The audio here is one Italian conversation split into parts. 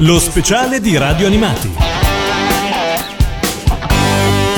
Lo speciale di Radio Animati.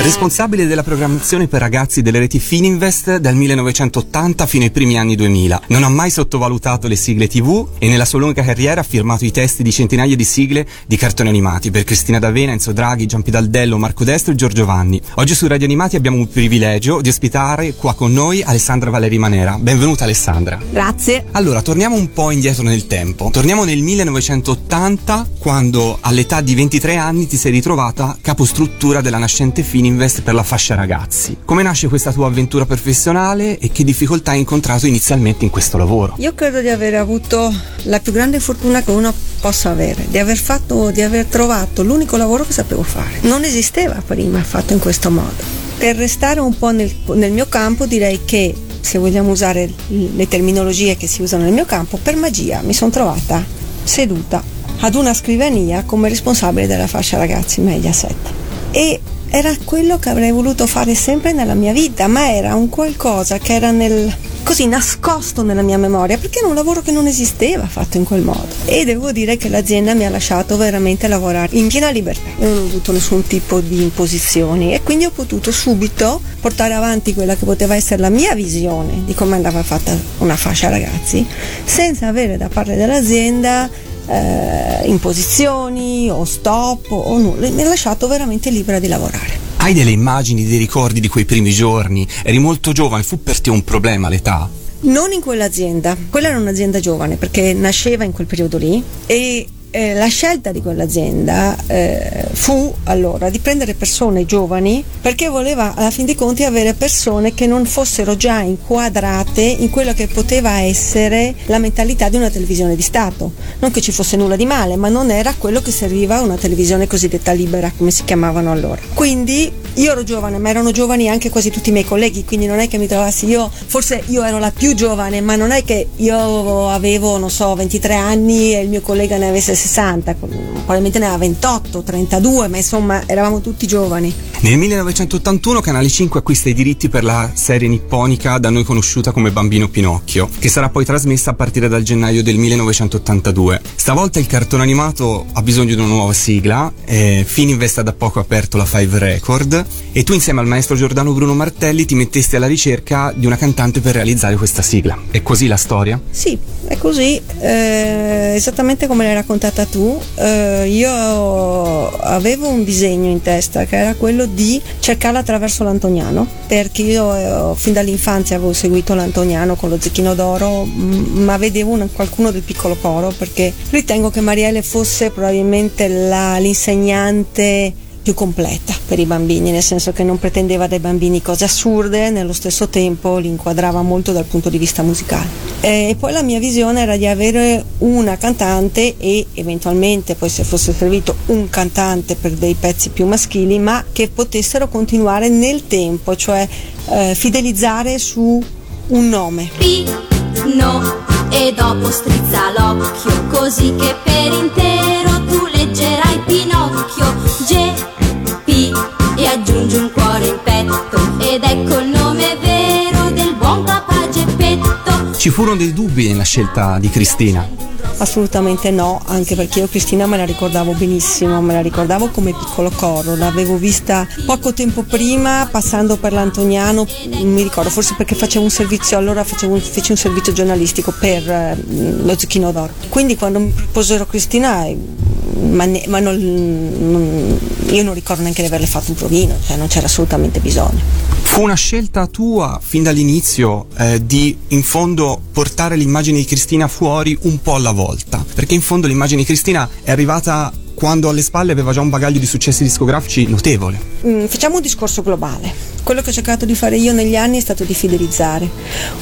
Responsabile della programmazione per ragazzi delle reti Fininvest dal 1980 fino ai primi anni 2000. Non ha mai sottovalutato le sigle TV e nella sua lunga carriera ha firmato i testi di centinaia di sigle di cartoni animati per Cristina D'Avena, Enzo Draghi, Giampi Daldello, Marco Destro e Giorgio Vanni. Oggi su Radio Animati abbiamo il privilegio di ospitare qua con noi Alessandra Valeri Manera. Benvenuta Alessandra. Grazie. Allora, torniamo un po' indietro nel tempo. Torniamo nel 1980 quando all'età di 23 anni ti sei ritrovata capostruttura della nascente Fininvest Invest per la fascia ragazzi. Come nasce questa tua avventura professionale e che difficoltà hai incontrato inizialmente in questo lavoro? Io credo di aver avuto la più grande fortuna che uno possa avere, di aver, fatto, di aver trovato l'unico lavoro che sapevo fare. Non esisteva prima fatto in questo modo. Per restare un po' nel, nel mio campo direi che se vogliamo usare le terminologie che si usano nel mio campo, per magia mi sono trovata seduta ad una scrivania come responsabile della fascia ragazzi Mediaset. E era quello che avrei voluto fare sempre nella mia vita, ma era un qualcosa che era nel, così nascosto nella mia memoria, perché era un lavoro che non esisteva fatto in quel modo. E devo dire che l'azienda mi ha lasciato veramente lavorare in piena libertà. Non ho avuto nessun tipo di imposizioni e quindi ho potuto subito portare avanti quella che poteva essere la mia visione di come andava fatta una fascia ragazzi, senza avere da parte dell'azienda eh, imposizioni o stop o nulla, mi ha lasciato veramente libera di lavorare. Hai delle immagini, dei ricordi di quei primi giorni? Eri molto giovane, fu per te un problema l'età? Non in quell'azienda, quella era un'azienda giovane perché nasceva in quel periodo lì e eh, la scelta di quell'azienda eh, fu allora di prendere persone giovani perché voleva alla fin dei conti avere persone che non fossero già inquadrate in quello che poteva essere la mentalità di una televisione di Stato. Non che ci fosse nulla di male, ma non era quello che serviva a una televisione cosiddetta libera, come si chiamavano allora. Quindi io ero giovane, ma erano giovani anche quasi tutti i miei colleghi, quindi non è che mi trovassi io, forse io ero la più giovane, ma non è che io avevo, non so, 23 anni e il mio collega ne avesse 60, probabilmente ne aveva 28, 32, ma insomma eravamo tutti giovani. Nel 1981 Canale 5 acquista i diritti per la serie nipponica da noi conosciuta come Bambino Pinocchio, che sarà poi trasmessa a partire dal gennaio del 1982. Stavolta il cartone animato ha bisogno di una nuova sigla, eh, Fininvest ha da poco aperto la Five Record e tu insieme al maestro Giordano Bruno Martelli ti mettesti alla ricerca di una cantante per realizzare questa sigla. È così la storia? Sì, è così, eh, esattamente come l'hai raccontata tu. Eh, io avevo un disegno in testa che era quello di cercarla attraverso l'Antoniano, perché io eh, fin dall'infanzia avevo seguito l'Antoniano con lo Zecchino d'Oro, m- ma vedevo un, qualcuno del piccolo coro perché ritengo che Marielle fosse probabilmente la, l'insegnante più completa per i bambini, nel senso che non pretendeva dai bambini cose assurde, nello stesso tempo li inquadrava molto dal punto di vista musicale. E poi la mia visione era di avere una cantante e eventualmente poi se fosse servito un cantante per dei pezzi più maschili, ma che potessero continuare nel tempo, cioè eh, fidelizzare su un nome. Pino e dopo strizza l'occhio così che per intero tu leggerai Pinocchio G e aggiungi un cuore in petto. Ed ecco il Ci furono dei dubbi nella scelta di Cristina? Assolutamente no, anche perché io Cristina me la ricordavo benissimo, me la ricordavo come piccolo coro, l'avevo vista poco tempo prima passando per l'Antoniano, mi ricordo forse perché facevo un servizio, allora facevo, feci un servizio giornalistico per eh, lo Zucchino d'Oro. Quindi quando mi proposero Cristina, eh, ma, ne, ma non, non, io non ricordo neanche di averle fatto un provino, cioè non c'era assolutamente bisogno. Fu una scelta tua fin dall'inizio eh, di in fondo portare l'immagine di Cristina fuori un po' alla volta, perché in fondo l'immagine di Cristina è arrivata quando alle spalle aveva già un bagaglio di successi discografici notevole. Mm, facciamo un discorso globale. Quello che ho cercato di fare io negli anni è stato di fidelizzare.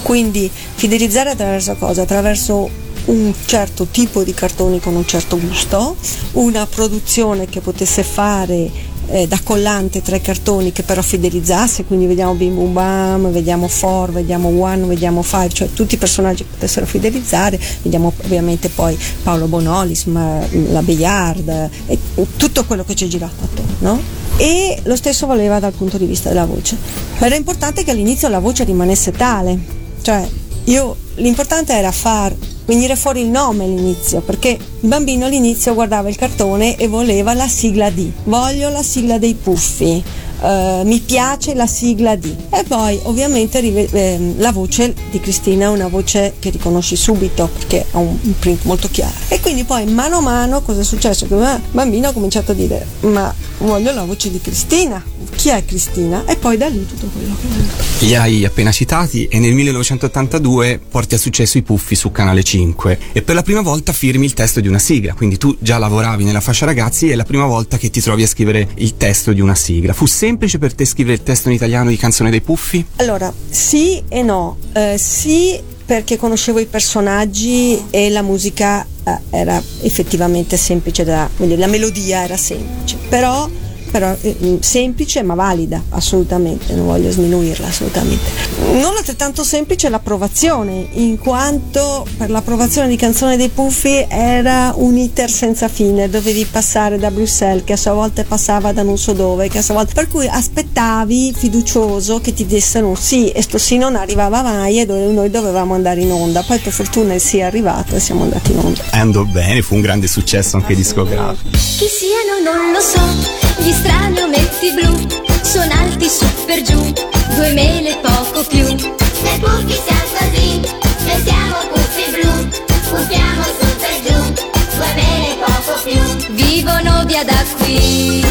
Quindi fidelizzare attraverso cosa? Attraverso un certo tipo di cartoni con un certo gusto, una produzione che potesse fare eh, da collante tre cartoni che però fidelizzasse, quindi vediamo Bim Bum Bam, vediamo Four, vediamo One, vediamo Five, cioè tutti i personaggi che potessero fidelizzare, vediamo ovviamente poi Paolo Bonolis, ma, la Bayard e tutto quello che c'è girato attorno. E lo stesso valeva dal punto di vista della voce. Era importante che all'inizio la voce rimanesse tale, cioè io, l'importante era far venire fuori il nome all'inizio, perché il bambino all'inizio guardava il cartone e voleva la sigla di, voglio la sigla dei puffi, Uh, mi piace la sigla di e poi ovviamente eh, la voce di Cristina è una voce che riconosci subito perché ha un, un print molto chiaro. E quindi poi mano a mano cosa è successo? il bambino ha cominciato a dire ma voglio la voce di Cristina chi è Cristina? E poi da lì tutto quello che li hai appena citati e nel 1982 porti a successo i puffi su Canale 5 e per la prima volta firmi il testo di una sigla. Quindi tu già lavoravi nella fascia ragazzi e è la prima volta che ti trovi a scrivere il testo di una sigla. Fu semplice per te scrivere il testo in italiano di Canzone dei Puffi? Allora, sì e no. Eh, sì perché conoscevo i personaggi e la musica eh, era effettivamente semplice da, la melodia era semplice, però però eh, mm, semplice ma valida, assolutamente, non voglio sminuirla assolutamente. Non altrettanto semplice l'approvazione, in quanto per l'approvazione di Canzone dei Puffi era un iter senza fine, dovevi passare da Bruxelles, che a sua volta passava da non so dove, che a sua volta... per cui aspettavi fiducioso che ti dessero un sì e sto sì non arrivava mai e noi dovevamo andare in onda. Poi per fortuna il sì è arrivato e siamo andati in onda. Andò bene, fu un grande successo anche discografico. Chi siano non lo so gli strani ometti blu sono alti su per giù, due mele poco più. Se puffi siamo così, noi siamo puffi blu, puffiamo su per giù, due mele poco più. Vivono via da qui,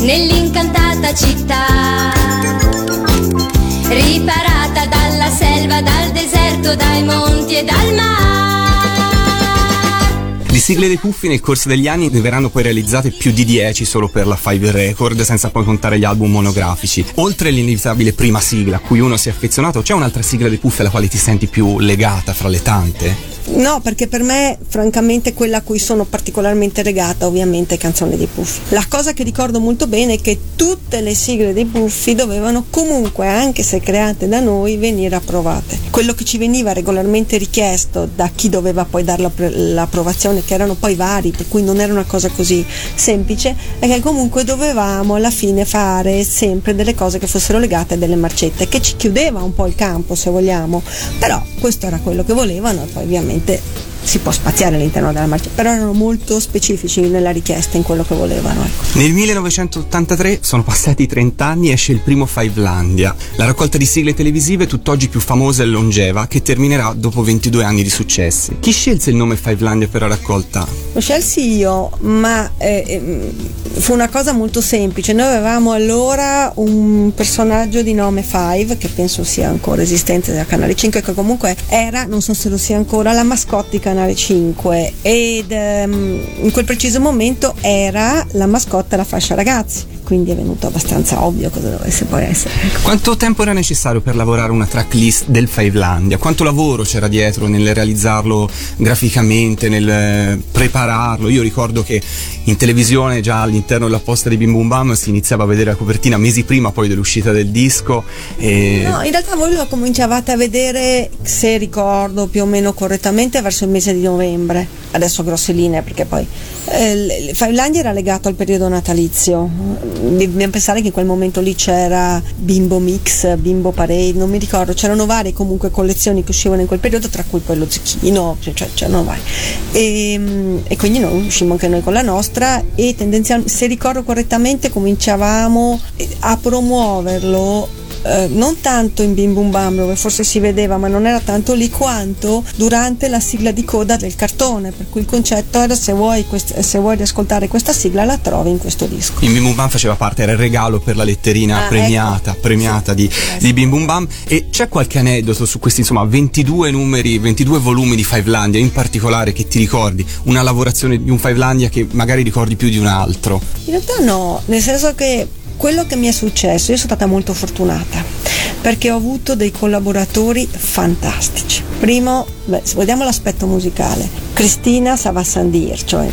nell'incantata città, riparata dalla selva, dal deserto, dai monti e dal mare. Di sigle dei puffi nel corso degli anni ne verranno poi realizzate più di 10 solo per la Five Record, senza poi contare gli album monografici. Oltre all'inevitabile prima sigla a cui uno si è affezionato, c'è un'altra sigla dei puffi alla quale ti senti più legata fra le tante? No, perché per me, francamente, quella a cui sono particolarmente legata, ovviamente, è Canzone dei Puffi. La cosa che ricordo molto bene è che tutte le sigle dei Puffi dovevano comunque, anche se create da noi, venire approvate. Quello che ci veniva regolarmente richiesto da chi doveva poi dare l'approvazione, che erano poi vari, per cui non era una cosa così semplice, è che comunque dovevamo alla fine fare sempre delle cose che fossero legate a delle marcette, che ci chiudeva un po' il campo, se vogliamo. Però questo era quello che volevano e poi ovviamente ovviamente si può spaziare all'interno della marcia, però erano molto specifici nella richiesta in quello che volevano. Ecco. Nel 1983 sono passati 30 anni esce il primo Fivelandia, la raccolta di sigle televisive tutt'oggi più famosa e longeva che terminerà dopo 22 anni di successi. Chi scelse il nome Fivelandia per la raccolta? Lo scelsi io, ma eh, eh, fu una cosa molto semplice. Noi avevamo allora un personaggio di nome Five, che penso sia ancora esistente da Canale 5, che comunque era, non so se lo sia ancora, la mascotte di Canale 5 ed um, in quel preciso momento era la mascotte la fascia ragazzi quindi è venuto abbastanza ovvio cosa dovesse poi essere. Quanto tempo era necessario per lavorare una tracklist del Fivelandia? Quanto lavoro c'era dietro nel realizzarlo graficamente, nel prepararlo? Io ricordo che in televisione già all'interno della posta di Bim Bum Bam si iniziava a vedere la copertina mesi prima poi dell'uscita del disco. E... No, in realtà voi lo cominciavate a vedere, se ricordo più o meno correttamente, verso il mese di novembre. Adesso grosse linee perché poi eh, Fivelandia era legato al periodo natalizio dobbiamo pensare che in quel momento lì c'era Bimbo Mix, Bimbo Parade, non mi ricordo, c'erano varie comunque collezioni che uscivano in quel periodo, tra cui poi lo Zecchino, cioè, cioè c'erano varie. E, ehm, e, quindi noi uscimmo anche noi con la nostra e tendenzialmente, se ricordo correttamente, cominciavamo a promuoverlo eh, non tanto in Bim Bum Bam dove forse si vedeva ma non era tanto lì quanto durante la sigla di coda del cartone per cui il concetto era se vuoi, quest- se vuoi riascoltare questa sigla la trovi in questo disco in Bim Bum Bam faceva parte era il regalo per la letterina ah, premiata, ecco. premiata sì. di, di Bim Bum Bam e c'è qualche aneddoto su questi insomma 22 numeri 22 volumi di Fivelandia in particolare che ti ricordi una lavorazione di un Fivelandia che magari ricordi più di un altro in realtà no nel senso che quello che mi è successo, io sono stata molto fortunata perché ho avuto dei collaboratori fantastici. Primo, beh, se vogliamo l'aspetto musicale, Cristina Savassandir, cioè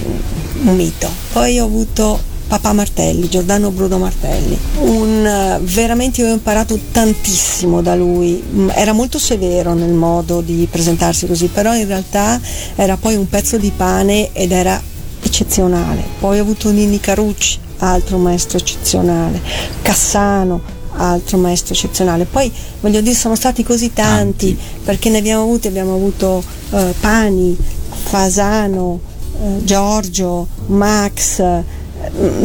un mito. Poi ho avuto papà Martelli, Giordano Bruno Martelli. Un, veramente io ho imparato tantissimo da lui, era molto severo nel modo di presentarsi così, però in realtà era poi un pezzo di pane ed era eccezionale. Poi ho avuto Nini Carucci, altro maestro eccezionale, Cassano, altro maestro eccezionale. Poi voglio dire, sono stati così tanti, Tanti. perché ne abbiamo avuti, abbiamo avuto eh, Pani, Fasano, eh, Giorgio, Max. eh,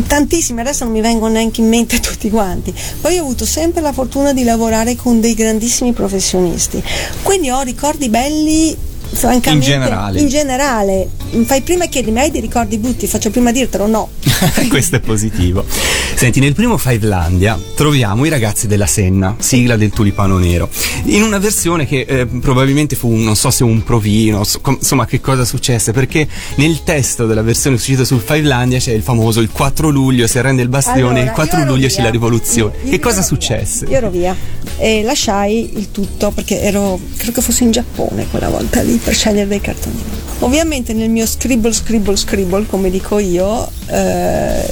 Tantissimi, adesso non mi vengono neanche in mente tutti quanti. Poi ho avuto sempre la fortuna di lavorare con dei grandissimi professionisti. Quindi ho ricordi belli, francamente. In generale. In generale. Fai prima chiedermi, hai dei ricordi brutti? Faccio prima dirtelo no. Questo è positivo. Senti, nel primo Fivelandia troviamo i ragazzi della Senna, sigla del Tulipano Nero, in una versione che eh, probabilmente fu, non so se un provino, so- com- insomma che cosa successe, perché nel testo della versione uscita sul Fivelandia c'è il famoso il 4 luglio si arrende il bastione, Allora, il 4 io ero luglio via. c'è la rivoluzione. Io che cosa via. successe? Io ero via e lasciai il tutto perché ero, credo che fossi in Giappone quella volta lì per scegliere dei cartoni. Ovviamente nel mio scribble, scribble, scribble, come dico io, eh,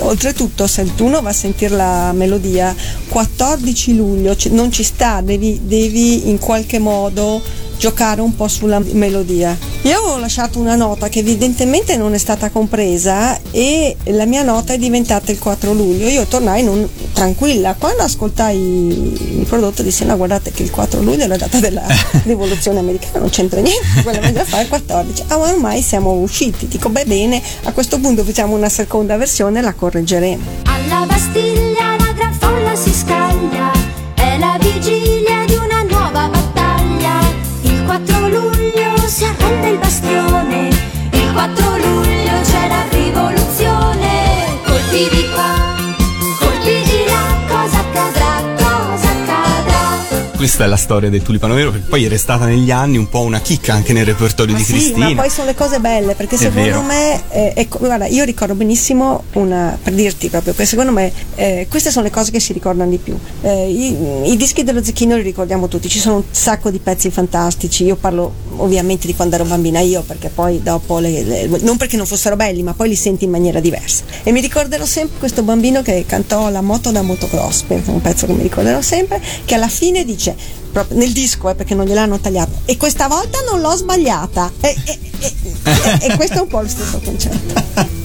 oltretutto se tu non va a sentire la melodia, 14 luglio ci- non ci sta, devi, devi in qualche modo giocare un po' sulla melodia. Io avevo lasciato una nota che evidentemente non è stata compresa e la mia nota è diventata il 4 luglio. Io tornai non- tranquilla. Quando ascoltai il prodotto dissi no guardate che il 4 luglio è la data della rivoluzione americana, non c'entra niente, quella bisogna fare il 14. Ah ma ormai siamo usciti. Dico beh bene, a questo punto facciamo una seconda versione e la correggeremo. Alla Bastiglia la gran folla si scaglia, Questa è la storia del Tulipano Nero, che poi è restata negli anni un po' una chicca anche nel repertorio Ma di sì, Cristina. ma poi sono le cose belle perché È secondo vero. me, eh, ecco, guarda, io ricordo benissimo una, per dirti proprio, che secondo me eh, queste sono le cose che si ricordano di più. Eh, i, I dischi dello Zecchino li ricordiamo tutti, ci sono un sacco di pezzi fantastici, io parlo ovviamente di quando ero bambina io perché poi dopo, le- le- non perché non fossero belli, ma poi li senti in maniera diversa. E mi ricorderò sempre questo bambino che cantò la moto da motocross, perché un pezzo che mi ricorderò sempre, che alla fine dice, proprio nel disco eh, perché non gliel'hanno tagliato, e questa volta non l'ho sbagliata. E- e- e- e questo è un po' lo stesso concetto.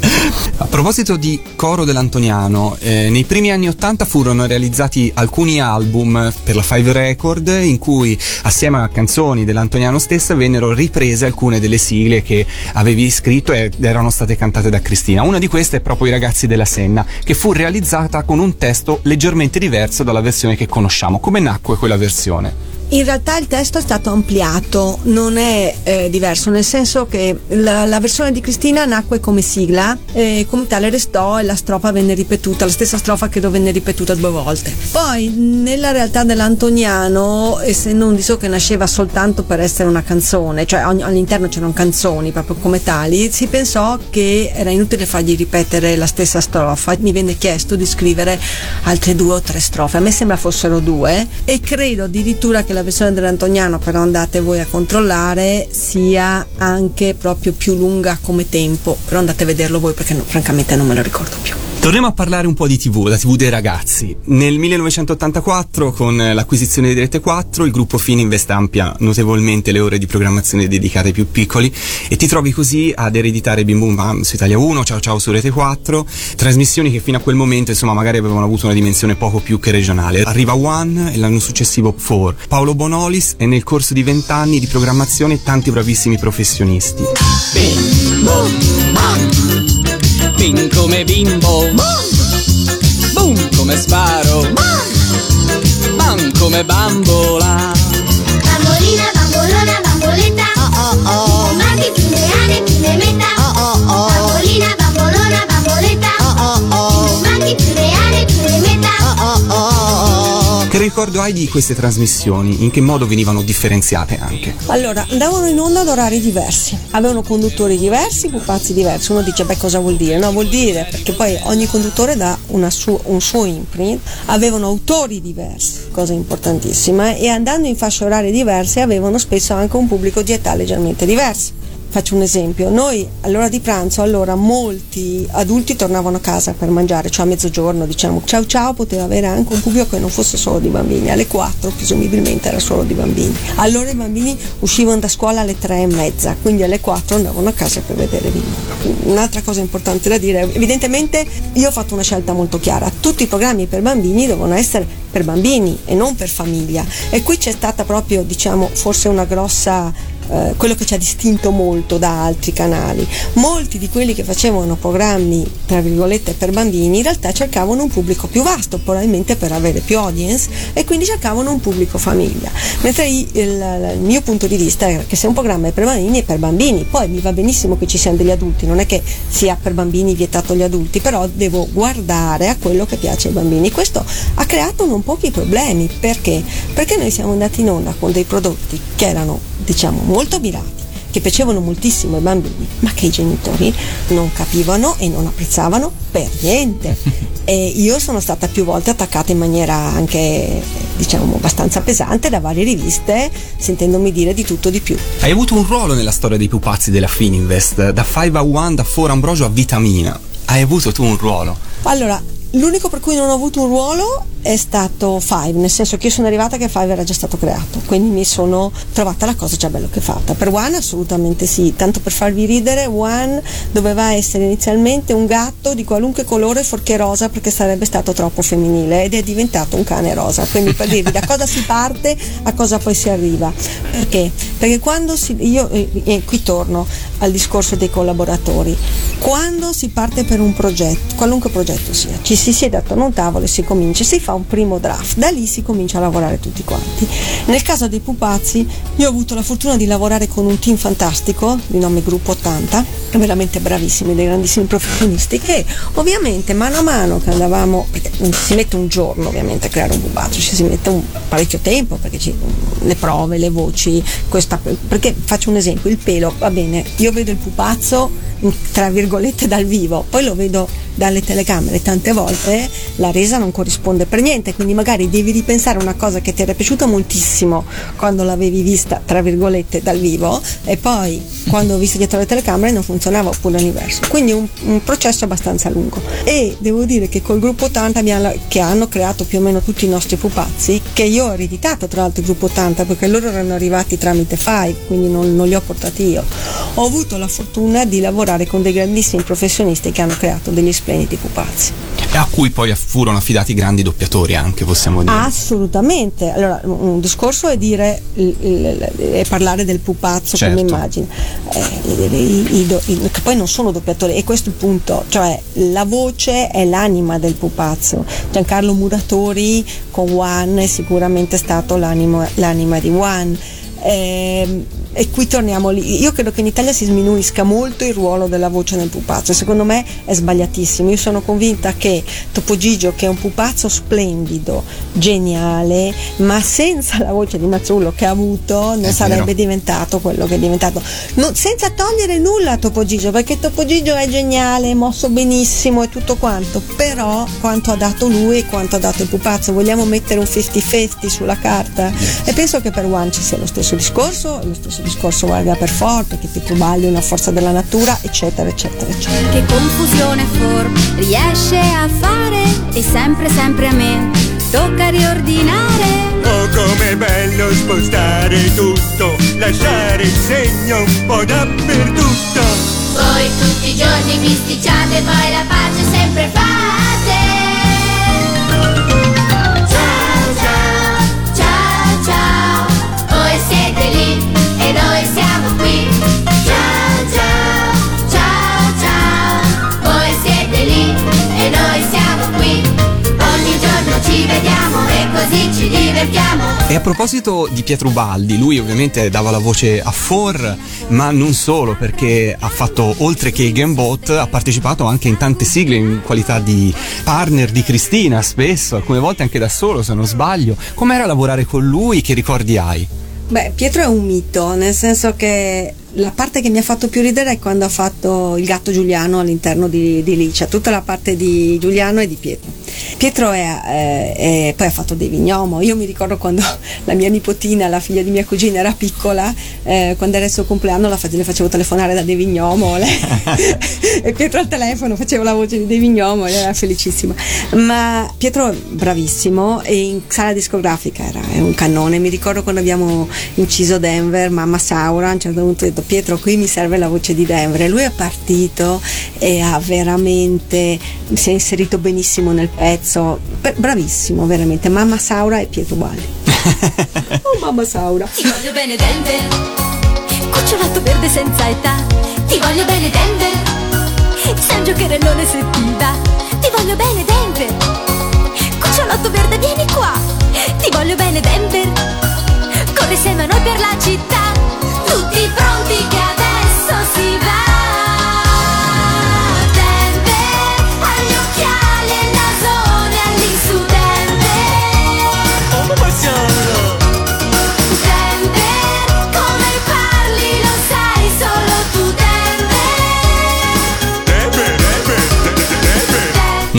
A proposito di coro dell'Antoniano, eh, nei primi anni Ottanta furono realizzati alcuni album per la Five Record in cui assieme a canzoni dell'Antoniano stessa vennero riprese alcune delle sigle che avevi scritto ed erano state cantate da Cristina. Una di queste è proprio I ragazzi della Senna, che fu realizzata con un testo leggermente diverso dalla versione che conosciamo. Come nacque quella versione? In realtà il testo è stato ampliato, non è eh, diverso, nel senso che la, la versione di Cristina nacque come sigla e come tale restò e la strofa venne ripetuta, la stessa strofa credo venne ripetuta due volte. Poi nella realtà dell'Antoniano, essendo un disco che nasceva soltanto per essere una canzone, cioè all'interno c'erano canzoni proprio come tali, si pensò che era inutile fargli ripetere la stessa strofa, mi venne chiesto di scrivere altre due o tre strofe, a me sembra fossero due e credo addirittura che la versione dell'Antoniano, però andate voi a controllare, sia anche proprio più lunga come tempo, però andate a vederlo voi perché no- francamente non me lo ricordo più. Torniamo a parlare un po' di TV, la TV dei ragazzi. Nel 1984, con eh, l'acquisizione di Rete 4, il gruppo Fininvest amplia notevolmente le ore di programmazione dedicate ai più piccoli e ti trovi così ad ereditare Bim Bum Bam su Italia 1, Ciao Ciao su Rete 4, trasmissioni che fino a quel momento insomma magari avevano avuto una dimensione poco più che regionale. Arriva One e l'anno successivo Four, Paolo Bonolis e nel corso di vent'anni di programmazione tanti bravissimi professionisti. Bing come bimbo. Boom come sparo. Bam come bambola. Bambolina, bambolona, bamboletta. Mangi più ne ane, più ne metta? Bambolina, bambolona, bamboletta. Mangi più ne ane, più ne metta Che ricordo hai di queste trasmissioni? In che modo venivano differenziate anche? Allora, andavano in onda ad orari diversi, avevano conduttori diversi, pupazzi diversi. Uno dice, beh, cosa vuol dire? No, vuol dire perché poi ogni conduttore dà su- un suo imprint, avevano autori diversi, cosa importantissima, e andando in fasce orarie diverse avevano spesso anche un pubblico di età leggermente diverso. Faccio un esempio, noi all'ora di pranzo allora molti adulti tornavano a casa per mangiare, cioè a mezzogiorno diciamo ciao ciao poteva avere anche un pubblico che non fosse solo di bambini, alle 4 presumibilmente era solo di bambini. Allora i bambini uscivano da scuola alle 3 e mezza, quindi alle 4 andavano a casa per vedere Bimbo. Un'altra cosa importante da dire, evidentemente io ho fatto una scelta molto chiara, tutti i programmi per bambini devono essere per bambini e non per famiglia e qui c'è stata proprio diciamo forse una grossa eh, quello che ci ha distinto molto da altri canali. Molti di quelli che facevano programmi, tra virgolette, per bambini, in realtà cercavano un pubblico più vasto, probabilmente per avere più audience, e quindi cercavano un pubblico famiglia. Mentre il, il, mio punto di vista è che se un programma è per bambini è per bambini, poi mi va benissimo che ci siano degli adulti, non è che sia per bambini vietato agli adulti, però devo guardare a quello che piace ai bambini. Questo ha creato non pochi problemi, perché? Perché noi siamo andati in onda con dei prodotti che erano, diciamo, molto mirati che piacevano moltissimo ai bambini, ma che i genitori non capivano e non apprezzavano per niente. E io sono stata più volte attaccata in maniera anche, diciamo, abbastanza pesante da varie riviste, sentendomi dire di tutto di più. Hai avuto un ruolo nella storia dei pupazzi della Fininvest, da 5 a 1, da For Ambrogio a Vitamina. Hai avuto tu un ruolo? Allora, l'unico per cui non ho avuto un ruolo è stato Five, nel senso che io sono arrivata che Five era già stato creato, quindi mi sono trovata la cosa già bello che fatta. Per One assolutamente sì, tanto per farvi ridere, One doveva essere inizialmente un gatto di qualunque colore forché rosa perché sarebbe stato troppo femminile ed è diventato un cane rosa, quindi per dirvi da cosa si parte a cosa poi si arriva. Perché? Perché quando si, io e, e qui torno al discorso dei collaboratori, quando si parte per un progetto, qualunque progetto sia, ci si siede attorno a un tavolo e si comincia, si fa un primo draft, da lì si comincia a lavorare tutti quanti. Nel caso dei pupazzi, io ho avuto la fortuna di lavorare con un team fantastico di nome Gruppo 80, veramente bravissimi, dei grandissimi professionisti, che ovviamente mano a mano che andavamo, perché si mette un giorno ovviamente a creare un pupazzo, ci si mette un parecchio tempo perché ci, le prove, le voci, questa, perché faccio un esempio, il pelo, va bene, io vedo il pupazzo tra virgolette dal vivo, poi lo vedo dalle telecamere tante volte la resa non corrisponde per niente, quindi magari devi ripensare una cosa che ti era piaciuta moltissimo quando l'avevi vista tra virgolette dal vivo e poi quando ho visto dietro le telecamere non funzionava oppure l'universo. Quindi un, un processo abbastanza lungo. E devo dire che col gruppo 80 abbiamo, che hanno creato più o meno tutti i nostri pupazzi, che io ho ereditato tra l'altro il gruppo 80 perché loro erano arrivati tramite Five, quindi non, non li ho portati io. Ho avuto la fortuna di lavorare con dei grandissimi professionisti che hanno creato degli splendidi pupazzi. E a cui poi furono affidati grandi doppiatori anche, possiamo dire. Assolutamente. Allora, un discorso è dire è parlare del pupazzo Certo. come immagine. Eh, i- i i- che poi non sono doppiatori, e questo è il punto, cioè la voce è l'anima del pupazzo. Giancarlo Muratori con One è sicuramente stato l'animo- l'anima di One. Ehm, e qui torniamo lì. Io credo che in Italia si sminuisca molto il ruolo della voce nel pupazzo. Secondo me è sbagliatissimo. Io sono convinta che Topo Gigio, che è un pupazzo splendido, geniale, ma senza la voce di Mazzullo che ha avuto, non È sarebbe vero. diventato quello che è diventato. No, senza togliere nulla a Topo Gigio, perché Topo Gigio è geniale, è mosso benissimo e tutto quanto. Però quanto ha dato lui e quanto ha dato il pupazzo, vogliamo mettere un 50-50 sulla carta? E penso che per One ci sia lo stesso discorso, lo stesso discorso valga per Ford, perché Pietro Balli è una forza della natura, eccetera, eccetera, eccetera. Che confusione for riesce a fare e sempre sempre a me tocca riordinare. Oh, com'è bello spostare tutto, lasciare il segno un po' dappertutto. Voi tutti i giorni bisticciate, poi la pace sempre fate. Ci vediamo e così ci divertiamo. E a proposito di Pietro Baldi, lui ovviamente dava la voce a For, ma non solo, perché ha fatto, oltre che il Gamebot, ha partecipato anche in tante sigle in qualità di partner di Cristina, spesso, alcune volte anche da solo, se non sbaglio. Com'era lavorare con lui? Che ricordi hai? Beh, Pietro è un mito, nel senso che la parte che mi ha fatto più ridere è quando ha fatto il gatto Giuliano all'interno di, di Licia, tutta la parte di Giuliano e di Pietro. Pietro è, è- è- poi ha fatto dei vignomo. Io mi ricordo quando la mia nipotina, la figlia di mia cugina, era piccola, eh, quando era il suo compleanno la face- le facevo telefonare da De Vignomo e Pietro al telefono faceva la voce di De Vignomo era felicissima. Ma Pietro è bravissimo e in sala discografica era è un cannone. Mi ricordo quando abbiamo inciso Denver, mamma Saura, a un certo punto ho detto Pietro qui mi serve la voce di Denver e lui è partito e ha veramente si è inserito benissimo nel pezzo, Beh, bravissimo veramente, mamma Saura e Pietro Balli. oh mamma Saura. Ti voglio bene Denver. Cucciolato verde senza età. Ti voglio bene Denver. Sei un giocherellone se ti va Ti voglio bene Denver. Cucciolotto verde vieni qua. Ti voglio bene Denver. Corri insieme a noi per la città. Tutti pronti che adesso si va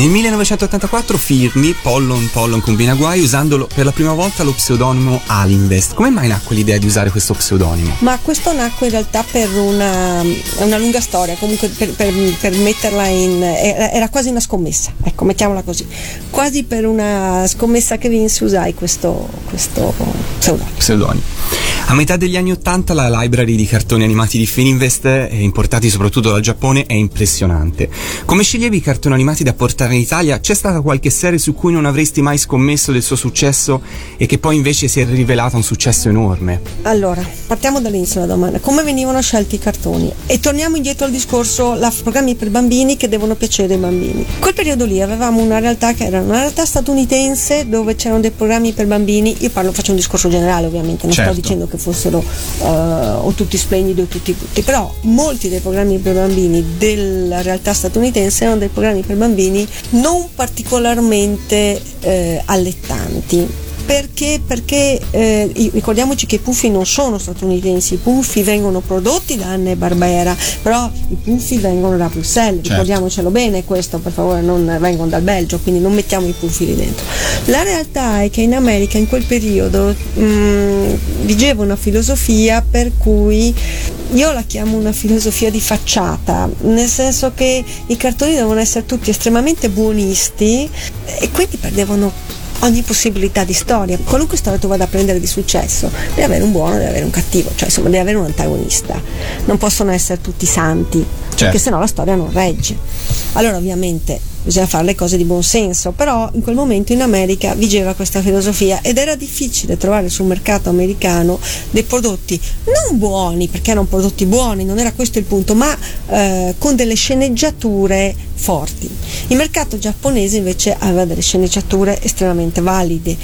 Nel 1984 firmi Pollon Pollon Combina Guai usandolo per la prima volta lo pseudonimo Alinvest. Come mai nacque l'idea di usare questo pseudonimo? Ma questo nacque in realtà per una, una lunga storia, comunque per, per- per metterla in... era, era quasi una scommessa, ecco, mettiamola così. Quasi per una scommessa che vinse usai questo, questo pseudonimo. Pseudonimo. A metà degli anni 80 la library di cartoni animati di Fininvest, eh, importati soprattutto dal Giappone, è impressionante. Come sceglievi i cartoni animati da portare in Italia? C'è stata qualche serie su cui non avresti mai scommesso del suo successo e che poi invece si è rivelata un successo enorme? Allora, partiamo dall'inizio della domanda. Come venivano scelti i cartoni? E torniamo indietro al discorso, la programmi per bambini che devono piacere ai bambini. In quel periodo lì avevamo una realtà che era una realtà statunitense dove c'erano dei programmi per bambini, io parlo, faccio un discorso generale ovviamente, non Certo. sto dicendo che fossero eh, o tutti splendidi o tutti brutti, però molti dei programmi per bambini della realtà statunitense erano dei programmi per bambini non particolarmente eh, allettanti. Perché? Perché eh, ricordiamoci che i puffi non sono statunitensi, i puffi vengono prodotti da Anne Barbera, però i puffi vengono da Bruxelles, Certo. ricordiamocelo bene questo, per favore non vengono dal Belgio, quindi non mettiamo i puffi lì dentro. La realtà è che in America in quel periodo mh, vigeva una filosofia per cui io la chiamo una filosofia di facciata, nel senso che i cartoni devono essere tutti estremamente buonisti e quindi perdevano ogni possibilità di storia. Qualunque storia tu vada a prendere di successo, deve avere un buono, deve avere un cattivo, cioè insomma deve avere un antagonista. Non possono essere tutti santi, perché sennò la storia non regge. Allora ovviamente bisogna fare le cose di buon senso, però in quel momento in America vigeva questa filosofia ed era difficile trovare sul mercato americano dei prodotti non buoni, perché erano prodotti buoni, non era questo il punto, ma eh, con delle sceneggiature forti. Il mercato giapponese invece aveva delle sceneggiature estremamente valide.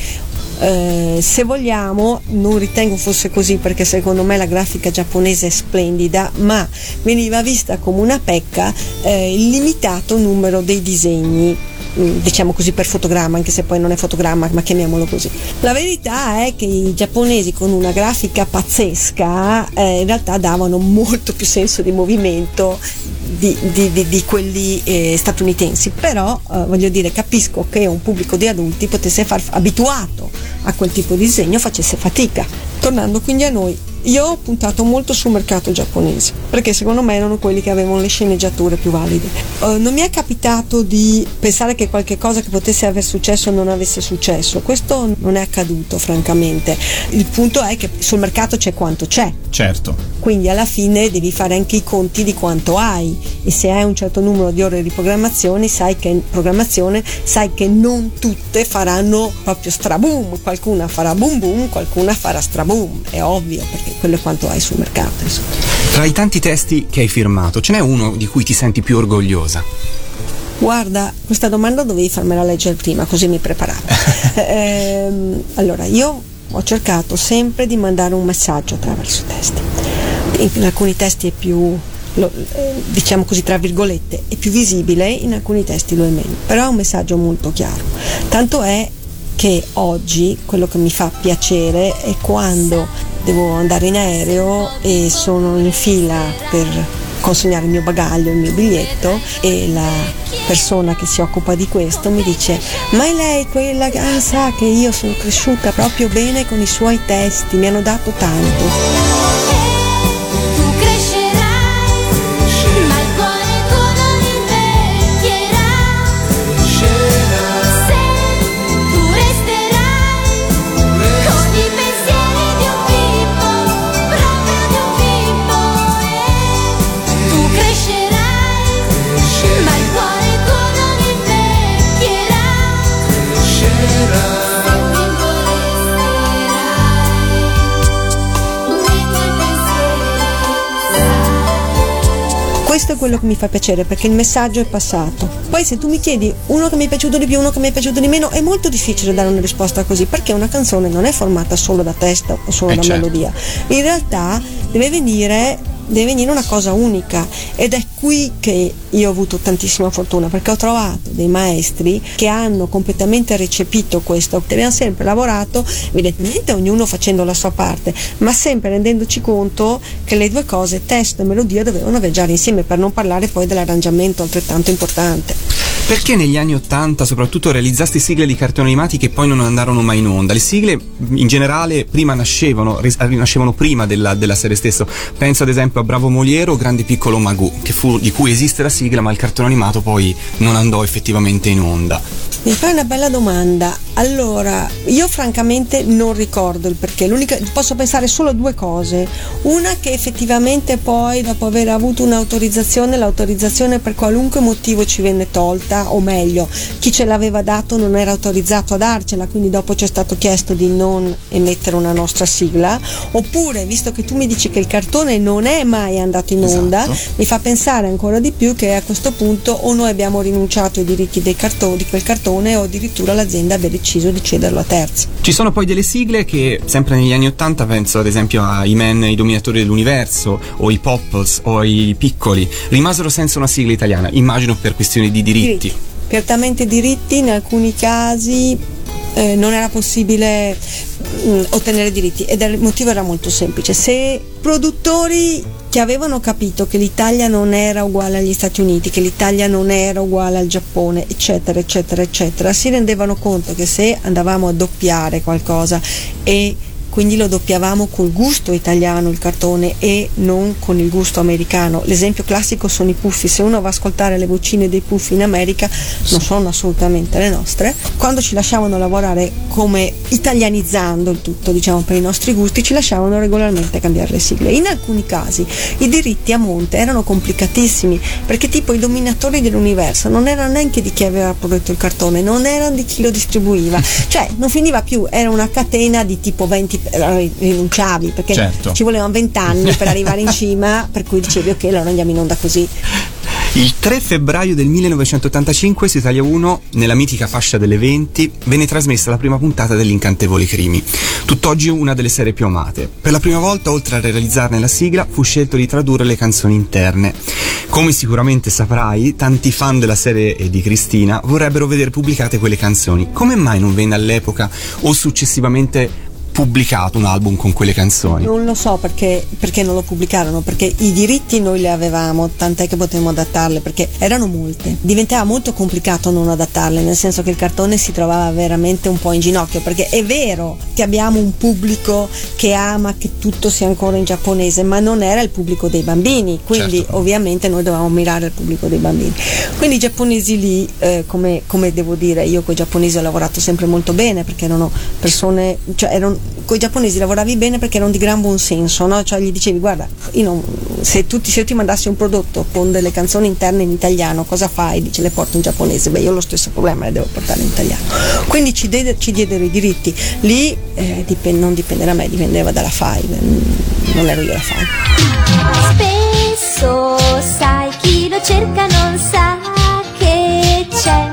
Eh, se vogliamo, non ritengo fosse così perché secondo me la grafica giapponese è splendida, ma veniva vista come una pecca eh, il limitato numero dei disegni mm, diciamo così per fotogramma, anche se poi non è fotogramma, ma chiamiamolo così. La verità è che i giapponesi con una grafica pazzesca eh, in realtà davano molto più senso di movimento di, di- di- di quelli eh, statunitensi, però eh, voglio dire capisco che un pubblico di adulti potesse far abituato a quel tipo di disegno facesse fatica. Tornando quindi a noi, io ho puntato molto sul mercato giapponese perché secondo me erano quelli che avevano le sceneggiature più valide. Eh, non mi è capitato di pensare che qualche cosa che potesse aver successo non avesse successo, questo non è accaduto francamente. Il punto è che sul mercato c'è quanto c'è, Certo. quindi alla fine devi fare anche i conti di quanto hai e se hai un certo numero di ore di programmazione sai che, programmazione, sai che non tutte faranno proprio straboom, qualcuna farà boom boom, qualcuna farà straboom, è ovvio perché quello è quanto hai sul mercato. Insomma. Tra i tanti testi che hai firmato, ce n'è uno di cui ti senti più orgogliosa? Guarda, questa domanda dovevi farmela leggere prima, così mi preparavo. Ehm, allora, io ho cercato sempre di mandare un messaggio attraverso i testi. In, in alcuni testi è più, lo- eh, diciamo così, tra virgolette, è più visibile, in alcuni testi lo è meno, però è un messaggio molto chiaro. Tanto è che oggi quello che mi fa piacere è quando devo andare in aereo e sono in fila per consegnare il mio bagaglio, il mio biglietto e la persona che si occupa di questo mi dice ma è lei quella che ah, sa che io sono cresciuta proprio bene con i suoi testi, mi hanno dato tanto. Quello che mi fa piacere perché il messaggio è passato. Poi se tu mi chiedi uno che mi è piaciuto di più, uno che mi è piaciuto di meno, è molto difficile dare una risposta così perché una canzone non è formata solo da testo o solo Eh, da certo. melodia. In realtà deve venire deve venire una cosa unica ed è qui che io ho avuto tantissima fortuna perché ho trovato dei maestri che hanno completamente recepito questo, che abbiamo sempre lavorato, evidentemente ognuno facendo la sua parte, ma sempre rendendoci conto che le due cose, testo e melodia, dovevano viaggiare insieme per non parlare poi dell'arrangiamento altrettanto importante. Perché negli anni Ottanta soprattutto realizzasti sigle di cartoni animati che poi non andarono mai in onda? Le sigle in generale prima nascevano, ris- nascevano prima della, della serie stessa. Penso ad esempio a Bravo Moliero o Grande Piccolo Magù, fu, di cui esiste la sigla ma il cartone animato poi non andò effettivamente in onda. Mi fai una bella domanda. Allora, io francamente non ricordo il perché. L'unica, posso pensare solo a due cose. Una che effettivamente poi, dopo aver avuto un'autorizzazione, l'autorizzazione per qualunque motivo ci venne tolta, o meglio, chi ce l'aveva dato non era autorizzato a darcela, quindi dopo ci è stato chiesto di non emettere una nostra sigla. Oppure, visto che tu mi dici che il cartone non è mai andato in onda, Esatto. mi fa pensare ancora di più che a questo punto o noi abbiamo rinunciato ai diritti dei cartoni, di quel cartone o addirittura l'azienda abbia deciso di cederlo a terzi. Ci sono poi delle sigle che, sempre negli anni Ottanta, penso ad esempio ai Men, i dominatori dell'universo, o i Popples, o i Piccoli, rimasero senza una sigla italiana, immagino per questioni di diritti. Certamente diritti, in alcuni casi eh, non era possibile mh, ottenere diritti ed il motivo era molto semplice. Se produttori che avevano capito che l'Italia non era uguale agli Stati Uniti, che l'Italia non era uguale al Giappone, eccetera, eccetera, eccetera, si rendevano conto che se andavamo a doppiare qualcosa e quindi lo doppiavamo col gusto italiano il cartone e non con il gusto americano. L'esempio classico sono i puffi, se uno va a ascoltare le vocine dei puffi in America non sono assolutamente le nostre. Quando ci lasciavano lavorare come italianizzando il tutto, diciamo per i nostri gusti, ci lasciavano regolarmente cambiare le sigle. In alcuni casi i diritti a monte erano complicatissimi perché tipo i dominatori dell'universo non erano neanche di chi aveva prodotto il cartone, non erano di chi lo distribuiva, cioè non finiva più, era una catena di tipo 20 allora rinunciavi perché Certo. ci volevano 20 anni per arrivare in cima, per cui dicevi ok, allora andiamo in onda così. Il 3 febbraio del 1985 su Italia 1, nella mitica fascia delle 20, venne trasmessa la prima puntata degli Incantevoli Crimi, tutt'oggi una delle serie più amate. Per la prima volta, oltre a realizzarne la sigla, fu scelto di tradurre le canzoni interne. Come sicuramente saprai, tanti fan della serie e di Cristina vorrebbero vedere pubblicate quelle canzoni. Come mai non venne all'epoca o successivamente pubblicato un album con quelle canzoni? Non lo so perché, perché non lo pubblicarono, perché i diritti noi li avevamo, tant'è che potevamo adattarle, perché erano molte. Diventava molto complicato non adattarle, nel senso che il cartone si trovava veramente un po' in ginocchio, perché è vero che abbiamo un pubblico che ama che tutto sia ancora in giapponese, ma non era il pubblico dei bambini, quindi Certo. ovviamente noi dovevamo mirare al pubblico dei bambini. Quindi i giapponesi lì, eh, come, come devo dire, io con i giapponesi ho lavorato sempre molto bene, perché erano persone, cioè erano con i giapponesi lavoravi bene perché erano di gran buon senso, no? Cioè gli dicevi guarda, non- se, tu, se io ti mandassi un prodotto con delle canzoni interne in italiano, cosa fai? Dice le porto in giapponese, beh io ho lo stesso problema, le devo portare in italiano. Quindi ci, de- ci diedero i diritti, lì eh, dipen- non dipende da me, dipendeva dalla FAI, mm, non ero io la FAI. Spesso sai chi lo cerca non sa che c'è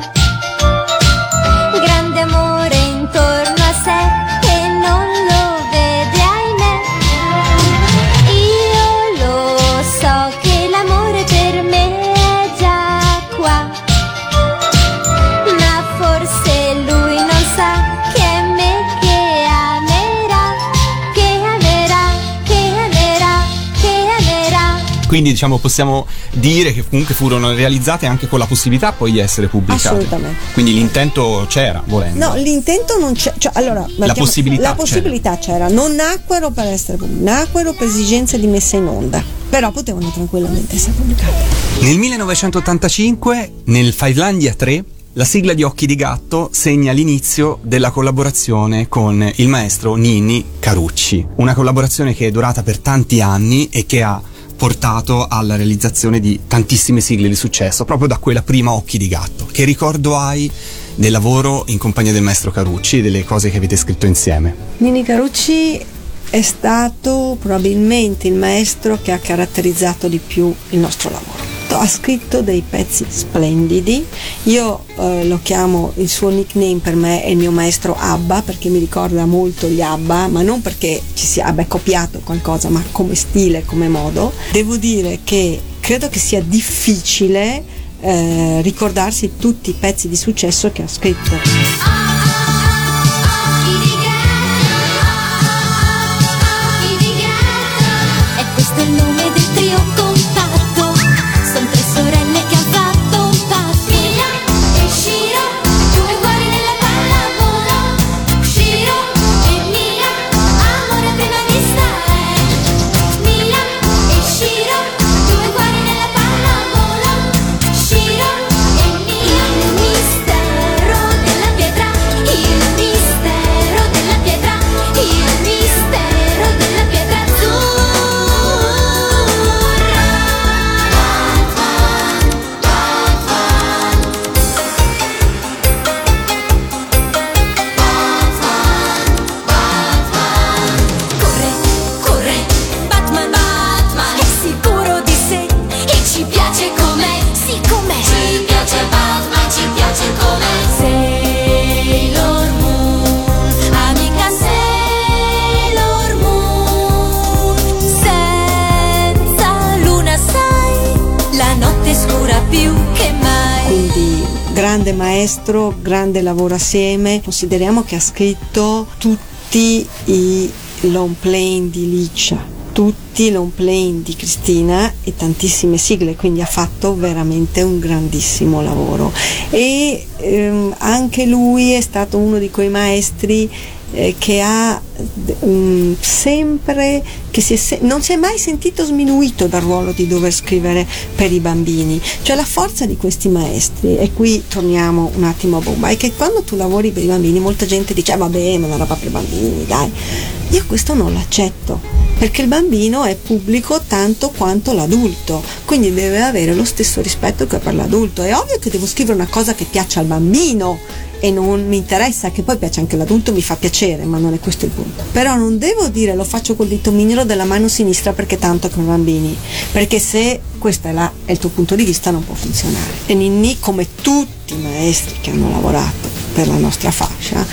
Quindi diciamo possiamo dire che comunque furono realizzate anche con la possibilità poi di essere pubblicate. Assolutamente. Quindi l'intento c'era, volendo. No, l'intento non c'è, cioè, allora, mettiamo- possibilità la c'era. possibilità c'era. non nacquero per essere pubblicate, nacquero per esigenze di messa in onda, però potevano tranquillamente essere pubblicate. Nel 1985, nel Fivelandia 3, la sigla di Occhi di Gatto segna l'inizio della collaborazione con il maestro Ninni Carucci. Una collaborazione che è durata per tanti anni e che ha portato alla realizzazione di tantissime sigle di successo, proprio da quella prima Occhi di Gatto. Che ricordo hai del lavoro in compagnia del maestro Carucci e delle cose che avete scritto insieme? Nini Carucci è stato probabilmente il maestro che ha caratterizzato di più il nostro lavoro. Ha scritto dei pezzi splendidi, io eh, lo chiamo, il suo nickname per me è il mio maestro Abba perché mi ricorda molto gli Abba, ma non perché ci sia abbia copiato qualcosa, ma come stile, come modo. Devo dire che credo che sia difficile eh, ricordarsi tutti i pezzi di successo che ha scritto. Maestro, grande lavoro assieme. Consideriamo che ha scritto tutti i long playing di Licia, tutti i long playing di Cristina e tantissime sigle, quindi ha fatto veramente un grandissimo lavoro. E ehm, anche lui è stato uno di quei maestri eh, che ha mm, sempre che si se- non si è mai sentito sminuito dal ruolo di dover scrivere per i bambini cioè la forza di questi maestri e qui torniamo un attimo a bomba è che quando tu lavori per i bambini molta gente dice "Ah, vabbè ma è una roba per bambini dai io questo non l'accetto perché il bambino è pubblico tanto quanto l'adulto, quindi deve avere lo stesso rispetto che per l'adulto. È ovvio che devo scrivere una cosa che piaccia al bambino e non mi interessa che poi piace anche all'adulto, mi fa piacere, ma non è questo il punto. Però non devo dire lo faccio col dito mignolo della mano sinistra perché tanto con i bambini, perché se questo è, è il tuo punto di vista non può funzionare. E Ninni, come tutti i maestri che hanno lavorato per la nostra fascia,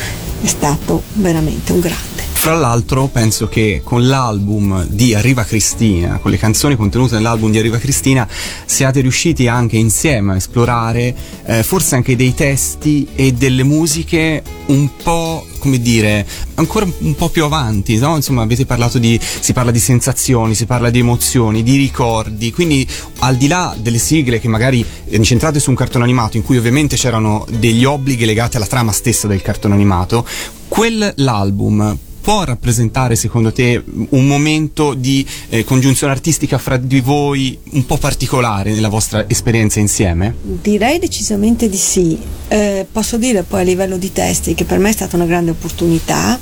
è stato veramente un grande. Fra l'altro penso che con l'album di Arriva Cristina, con le canzoni contenute nell'album di Arriva Cristina, siate riusciti anche insieme a esplorare eh, forse anche dei testi e delle musiche un po', come dire, ancora un po' più avanti, no? Insomma, avete parlato di, si parla di sensazioni, si parla di emozioni, di ricordi, quindi al di là delle sigle che magari incentrate su un cartone animato in cui ovviamente c'erano degli obblighi legati alla trama stessa del cartone animato, quell'album può rappresentare secondo te un momento di eh, congiunzione artistica fra di voi un po' particolare nella vostra esperienza insieme? Direi decisamente di sì. Eh, posso dire poi a livello di testi che per me è stata una grande opportunità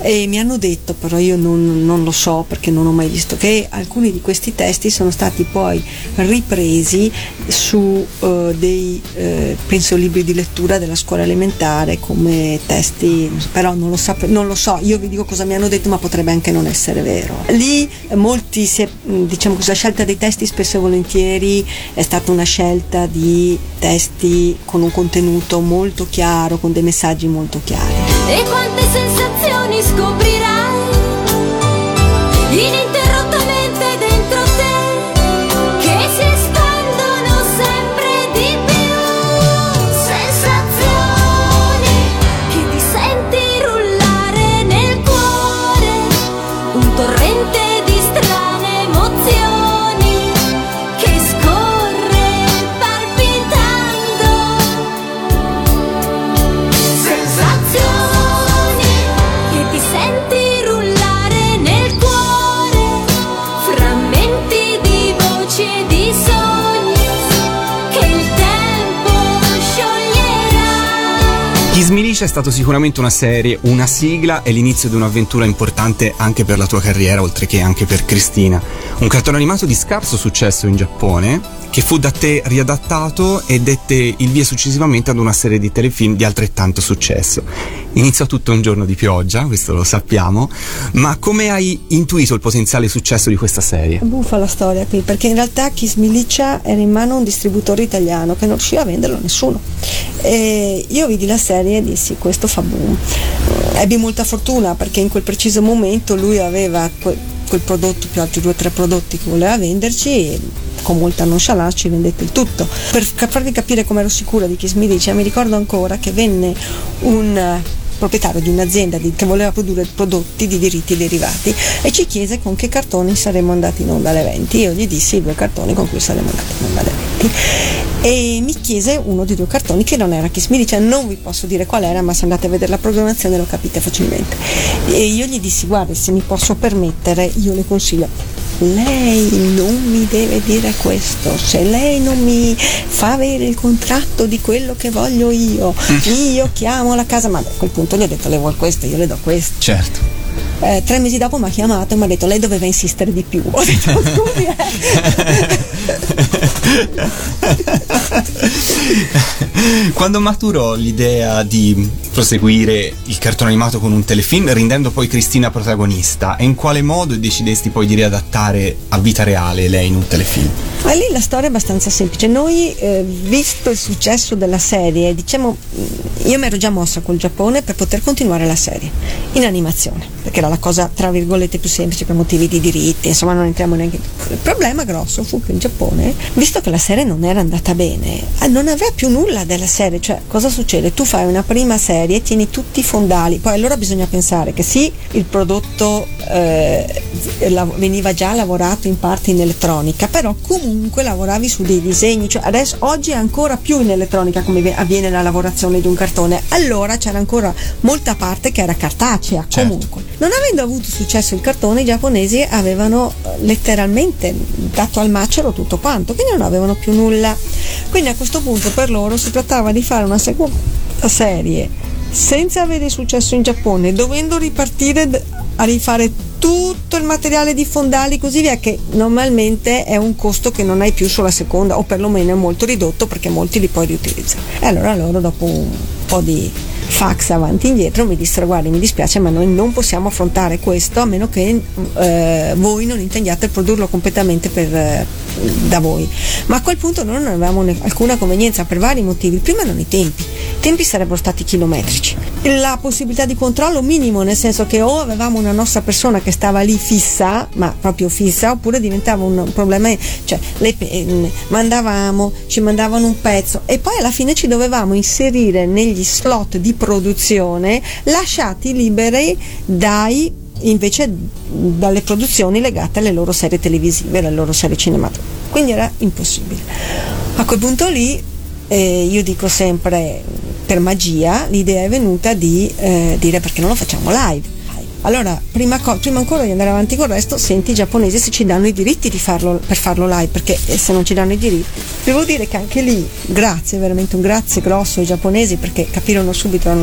e mi hanno detto, però io non, non lo so perché non ho mai visto, che alcuni di questi testi sono stati poi ripresi su eh, dei, eh, penso, libri di lettura della scuola elementare come testi, però non lo, sape- non lo so, io vi dico cosa mi hanno detto ma potrebbe anche non essere vero. Lì eh, molti, è- mh, diciamo così, la scelta dei testi spesso e volentieri è stata una scelta di testi con un contenuto molto chiaro, con dei messaggi molto chiari. E quante sensazioni scoprirai. Ininterrottamente Milicia è stato sicuramente una serie, una sigla e l'inizio di un'avventura importante anche per la tua carriera, oltre che anche per Cristina. Un cartone animato di scarso successo in Giappone, che fu da te riadattato e dette il via successivamente ad una serie di telefilm di altrettanto successo. Iniziò tutto un giorno di pioggia, questo lo sappiamo, ma come hai intuito il potenziale successo di questa serie? È buffa la storia qui, perché in realtà Kiss Milicia era in mano a un distributore italiano che non riusciva a venderlo a nessuno. E io vidi la serie e dissi questo fa boom. Ebbi molta fortuna perché in quel preciso momento lui aveva que- quel prodotto più altri due o tre prodotti che voleva venderci e con molta nonchalance ci vendette il tutto. Per farvi capire come ero sicura di Kiss Milicia, mi ricordo ancora che venne un proprietario di un'azienda di- che voleva produrre prodotti di diritti derivati e ci chiese con che cartoni saremmo andati in onda alle 20. Io gli dissi i due cartoni con cui saremmo andati in onda alle 20 e mi chiese uno dei due cartoni che non era Kiss Milicia, non vi posso dire qual era, ma se andate a vedere la programmazione lo capite facilmente. E io gli dissi guarda se mi posso permettere io le consiglio lei non mi deve dire questo, se lei non mi fa avere il contratto di quello che voglio io, io chiamo la casa, ma a quel punto gli ho detto le vuol questo, io le do questo. Certo. Eh, tre mesi dopo mi ha chiamato e mi ha detto lei doveva insistere di più. Ho detto scusi. Quando maturò l'idea di proseguire il cartone animato con un telefilm, rendendo poi Cristina protagonista, e in quale modo decidesti poi di riadattare a vita reale lei in un telefilm? Ma lì la storia è abbastanza semplice. Noi, eh, visto il successo della serie, diciamo, mh, io mi ero già mossa col Giappone per poter continuare la serie in animazione, perché era la cosa tra virgolette più semplice per motivi di diritti, insomma non entriamo neanche. Il problema grosso fu che in Giappone, visto che la serie non era andata bene, eh, non aveva più nulla della serie, cioè cosa succede? Tu fai una prima serie, tieni tutti i fondali, poi allora bisogna pensare che sì, il prodotto eh, veniva già lavorato in parte in elettronica, però comunque lavoravi su dei disegni, cioè adesso oggi è ancora più in elettronica come avviene la lavorazione di un cartone, allora c'era ancora molta parte che era cartacea, Certo. comunque. Non avendo avuto successo il cartone, i giapponesi avevano eh, letteralmente dato al macero tutto quanto, quindi non avevano più nulla. Quindi a questo punto per loro si trattava di fare una seconda serie senza avere successo in Giappone, dovendo ripartire a rifare tutto il materiale di fondali così via che normalmente è un costo che non hai più sulla seconda o perlomeno è molto ridotto perché molti li puoi riutilizzare. E allora loro dopo un po' di fax avanti e indietro mi dissero guardi mi dispiace ma noi non possiamo affrontare questo a meno che eh, voi non intendiate produrlo completamente per, eh, da voi. Ma a quel punto noi non avevamo ne- alcuna convenienza per vari motivi. Il primo erano i tempi. I tempi sarebbero stati chilometrici. La possibilità di controllo minimo nel senso che o avevamo una nostra persona che stava lì fissa ma proprio fissa oppure diventava un problema cioè le, eh, mandavamo ci mandavano un pezzo e poi alla fine ci dovevamo inserire negli slot di produzione lasciati liberi dai invece dalle produzioni legate alle loro serie televisive, alle loro serie cinematografiche. Quindi era impossibile. A quel punto lì eh, io dico sempre per magia l'idea è venuta di eh, dire perché non lo facciamo live. Allora, prima, co- prima ancora di andare avanti con il resto, senti i giapponesi se ci danno i diritti di farlo, per farlo live, perché eh, se non ci danno i diritti. Devo dire che anche lì, grazie, veramente un grazie grosso ai giapponesi, perché capirono subito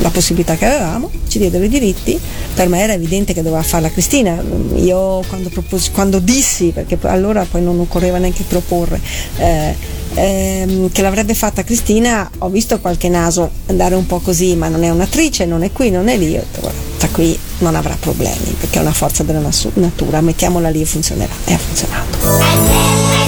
la possibilità che avevamo, ci diedero i diritti. Per me era evidente che doveva farla Cristina. Io quando, proposi- quando dissi, perché allora poi non occorreva neanche proporre, eh, ehm, che l'avrebbe fatta Cristina, ho visto qualche naso andare un po' così, ma non è un'attrice, non è qui, non è lì. Ho detto, guarda, sta qui non avrà problemi perché è una forza della natura, mettiamola lì e funzionerà. E ha funzionato.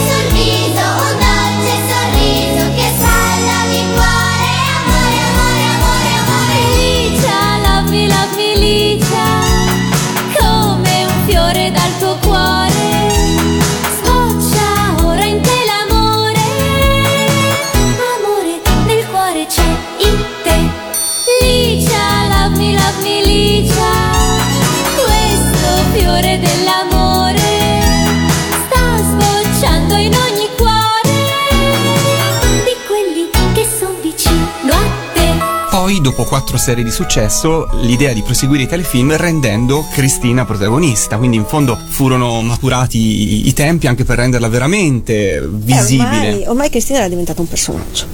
Dopo quattro serie di successo, l'idea di proseguire i telefilm rendendo Cristina protagonista. Quindi, in fondo, furono maturati i, i tempi anche per renderla veramente Eh, visibile. ormai, ormai Cristina era diventata un personaggio.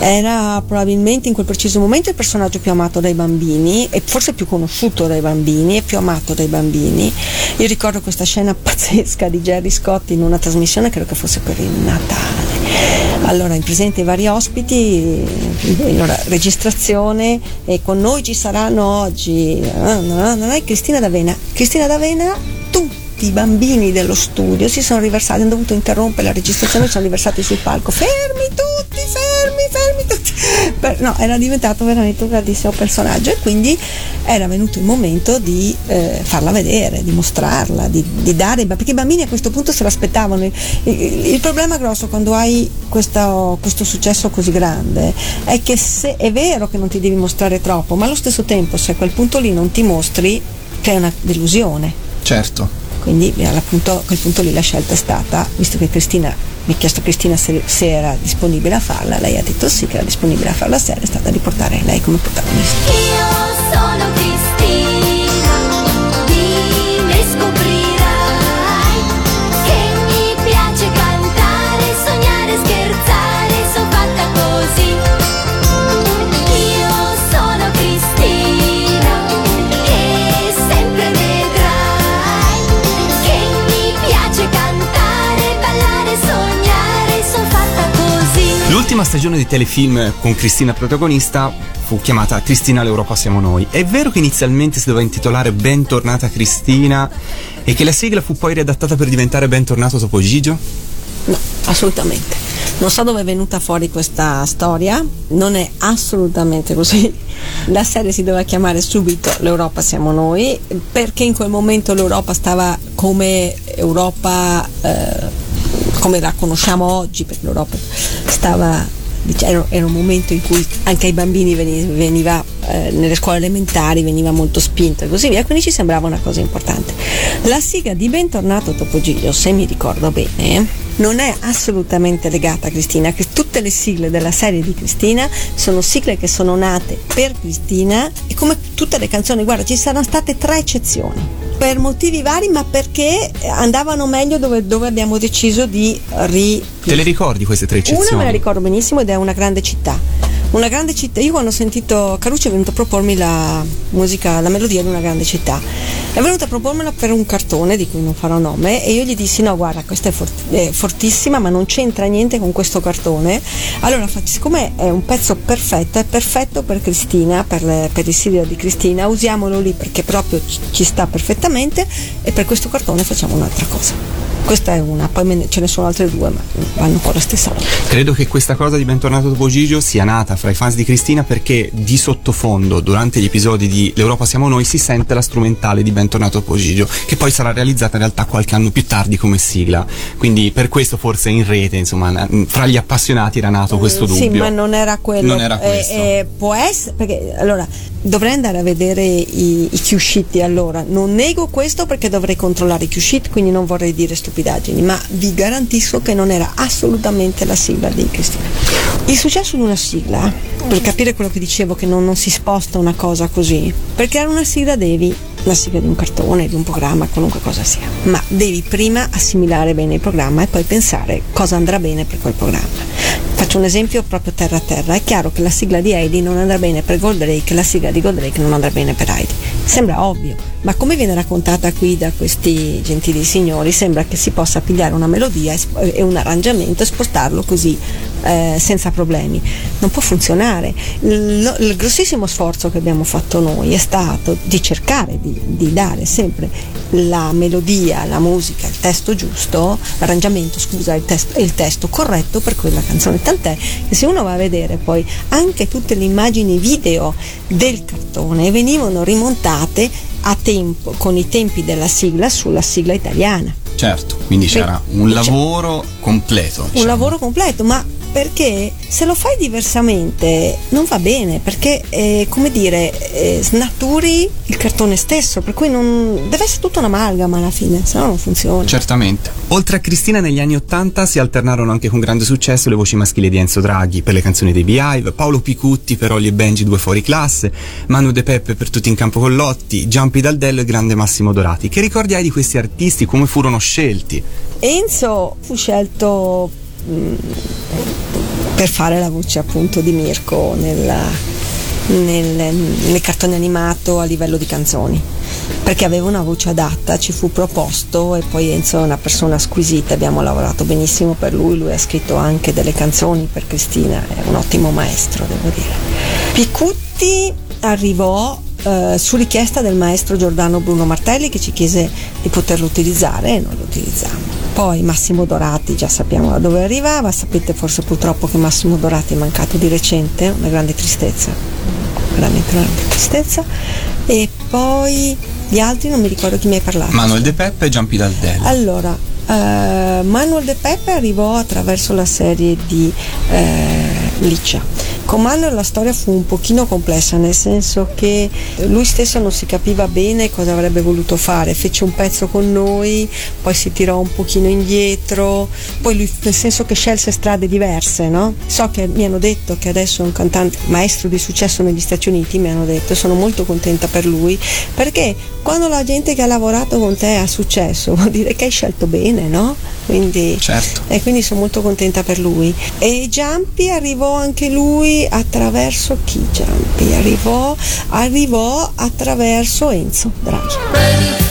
Era probabilmente in quel preciso momento il personaggio più amato dai bambini e forse più conosciuto dai bambini e più amato dai bambini. Io ricordo questa scena pazzesca di Jerry Scott in una trasmissione, credo che fosse per il Natale. Allora, in presente vari ospiti, allora, registrazione e con noi ci saranno oggi eh, Cristina D'Avena. Cristina D'Avena, tutti i bambini dello studio si sono riversati, hanno dovuto interrompere la registrazione, si sono riversati sul palco. Fermi tutti, fermi, fermi. Per- no, era diventato veramente un grandissimo personaggio e quindi era venuto il momento di eh, farla vedere, di mostrarla, di, di dare, perché i bambini a questo punto se l'aspettavano. Il, il- il problema grosso quando hai questo, questo successo così grande è che se è vero che non ti devi mostrare troppo, ma allo stesso tempo se a quel punto lì non ti mostri, c'è una delusione. Certo. Quindi eh, a quel punto lì la scelta è stata, visto che Cristina mi ha chiesto Cristina se, se era disponibile a farla, lei ha detto sì che era disponibile a fare la serie, è stata di portare lei come protagonista. Io sono Cristina, stagione di telefilm con Cristina protagonista fu chiamata Cristina l'Europa siamo noi. È vero che inizialmente si doveva intitolare Bentornata Cristina e che la sigla fu poi riadattata per diventare Bentornato Topo Gigio? No, assolutamente. Non so dove è venuta fuori questa storia, non è assolutamente così. La serie si doveva chiamare subito L'Europa siamo noi, perché in quel momento l'Europa stava come Europa, eh, come la conosciamo oggi, perché l'Europa stava dice, era, un momento in cui anche ai bambini veni- veniva, eh, nelle scuole elementari veniva molto spinto e così via, quindi ci sembrava una cosa importante. La sigla di Bentornato Topo Gigio, se mi ricordo bene, non è assolutamente legata a Cristina, che tutte le sigle della serie di Cristina sono sigle che sono nate per Cristina e come tutte le canzoni, guarda, ci saranno state tre eccezioni. Per motivi vari, ma perché andavano meglio dove, dove abbiamo deciso di ri, Te le ricordi queste tre eccezioni? una me la ricordo benissimo ed è una grande città. Una grande città. Io quando ho sentito Carucci è venuto a propormi la musica, la melodia di una grande città. È venuto a propormela per un cartone di cui non farò nome e io gli dissi no guarda questa è, fort- è fortissima ma non c'entra niente con questo cartone. Allora siccome è un pezzo perfetto, è perfetto per Cristina, per, le- per il serial di Cristina, usiamolo lì perché proprio ci sta perfettamente e per questo cartone facciamo un'altra cosa. Questa è una, poi ce ne sono altre due ma vanno un po' la stessa roba. Credo che questa cosa di Bentornato Topo Gigio sia nata fra i fans di Cristina perché di sottofondo, durante gli episodi di L'Europa siamo noi, si sente la strumentale di Bentornato Topo Gigio, che poi sarà realizzata in realtà qualche anno più tardi come sigla. Quindi per questo forse in rete, insomma, fra gli appassionati era nato questo Eh, dubbio. Sì, ma non era quello. Non era Eh, questo. eh, può essere, perché allora dovrei andare a vedere i, i Q-sheet allora. Non nego questo perché dovrei controllare i Q-sheet, quindi non vorrei dire stupidaggini, ma vi garantisco che non era assolutamente la sigla di Cristina. Il successo di una sigla, per capire quello che dicevo, che non, non si sposta una cosa così, perché era una sigla devi la sigla di un cartone, di un programma, qualunque cosa sia. Ma devi prima assimilare bene il programma e poi pensare cosa andrà bene per quel programma. Faccio un esempio proprio terra a terra. È chiaro che la sigla di Heidi non andrà bene per Goldrake, la sigla di Goldrake non andrà bene per Heidi. Sembra ovvio, ma come viene raccontata qui da questi gentili signori, sembra che si possa pigliare una melodia e un arrangiamento e spostarlo così eh, senza problemi. Non può funzionare. Il, il grossissimo sforzo che abbiamo fatto noi è stato di cercare di, di dare sempre la melodia, la musica, il testo giusto, l'arrangiamento, scusa, il, testo- il testo corretto per quella canzone. Tant'è che se uno va a vedere poi anche tutte le immagini video del cartone venivano rimontate a tempo, con i tempi della sigla sulla sigla italiana. Certo, quindi c'era un lavoro completo. un diciamo. lavoro completo, ma perché se lo fai diversamente non va bene, perché eh, come dire, eh, snaturi il cartone stesso, per cui non deve essere tutta un'amalgama alla fine, se no non funziona. Certamente. Oltre a Cristina negli anni Ottanta si alternarono anche con grande successo le voci maschili di Enzo Draghi per le canzoni dei Beehive, Paolo Picutti per Olli e Benji due fuori classe, Manu De Peppe per Tutti in campo con Lotti, Giampi Daldello e grande Massimo Dorati. Che ricordi hai di questi artisti? Come furono scelti? Enzo fu scelto per fare la voce appunto di Mirko nella, nel, nel cartone animato a livello di canzoni perché aveva una voce adatta, ci fu proposto e poi Enzo è una persona squisita, abbiamo lavorato benissimo per lui, lui ha scritto anche delle canzoni per Cristina, è un ottimo maestro devo dire. Piccutti arrivò eh, su richiesta del maestro Giordano Bruno Martelli che ci chiese di poterlo utilizzare e noi lo utilizzammo. Poi Massimo Dorati, già sappiamo da dove arrivava, sapete forse purtroppo che Massimo Dorati è mancato di recente, una grande tristezza, veramente una grande tristezza. E poi gli altri non mi ricordo chi mi hai parlato. Manuel De Peppe e Giampi Daldello. Allora, eh, Manuel De Peppe arrivò attraverso la serie di eh, Liccia. Con Manuel la storia fu un pochino complessa, nel senso che lui stesso non si capiva bene cosa avrebbe voluto fare, fece un pezzo con noi, poi si tirò un pochino indietro, poi lui nel senso che scelse strade diverse, no? So che mi hanno detto che adesso è un cantante maestro di successo negli Stati Uniti, mi hanno detto, sono molto contenta per lui, perché quando la gente che ha lavorato con te ha successo vuol dire che hai scelto bene, no? Quindi, Certo. e quindi sono molto contenta per lui. E Giampi arrivò anche lui attraverso chi Giampi? Arrivò, arrivò attraverso Enzo Draghi.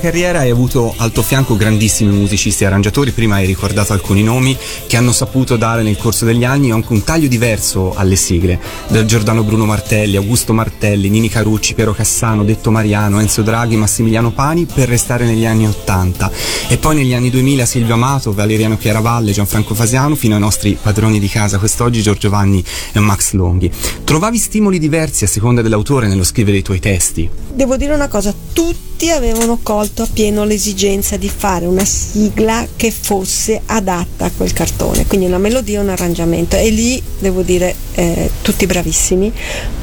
Carriera hai avuto al tuo fianco grandissimi musicisti e arrangiatori, prima hai ricordato alcuni nomi che hanno saputo dare nel corso degli anni anche un taglio diverso alle sigle, da Giordano Bruno Martelli, Augusto Martelli, Nini Carucci, Piero Cassano, Detto Mariano, Enzo Draghi, Massimiliano Pani per restare negli anni 80 e poi negli anni 2000 Silvio Amato, Valeriano Chiaravalle, Gianfranco Fasiano fino ai nostri padroni di casa quest'oggi Giorgio Vanni e Max Longhi. Trovavi stimoli diversi a seconda dell'autore nello scrivere i tuoi testi? Devo dire una cosa, tutti avevano colto appieno l'esigenza di fare una sigla che fosse adatta a quel cartone, quindi una melodia un arrangiamento e lì devo dire eh, tutti bravissimi,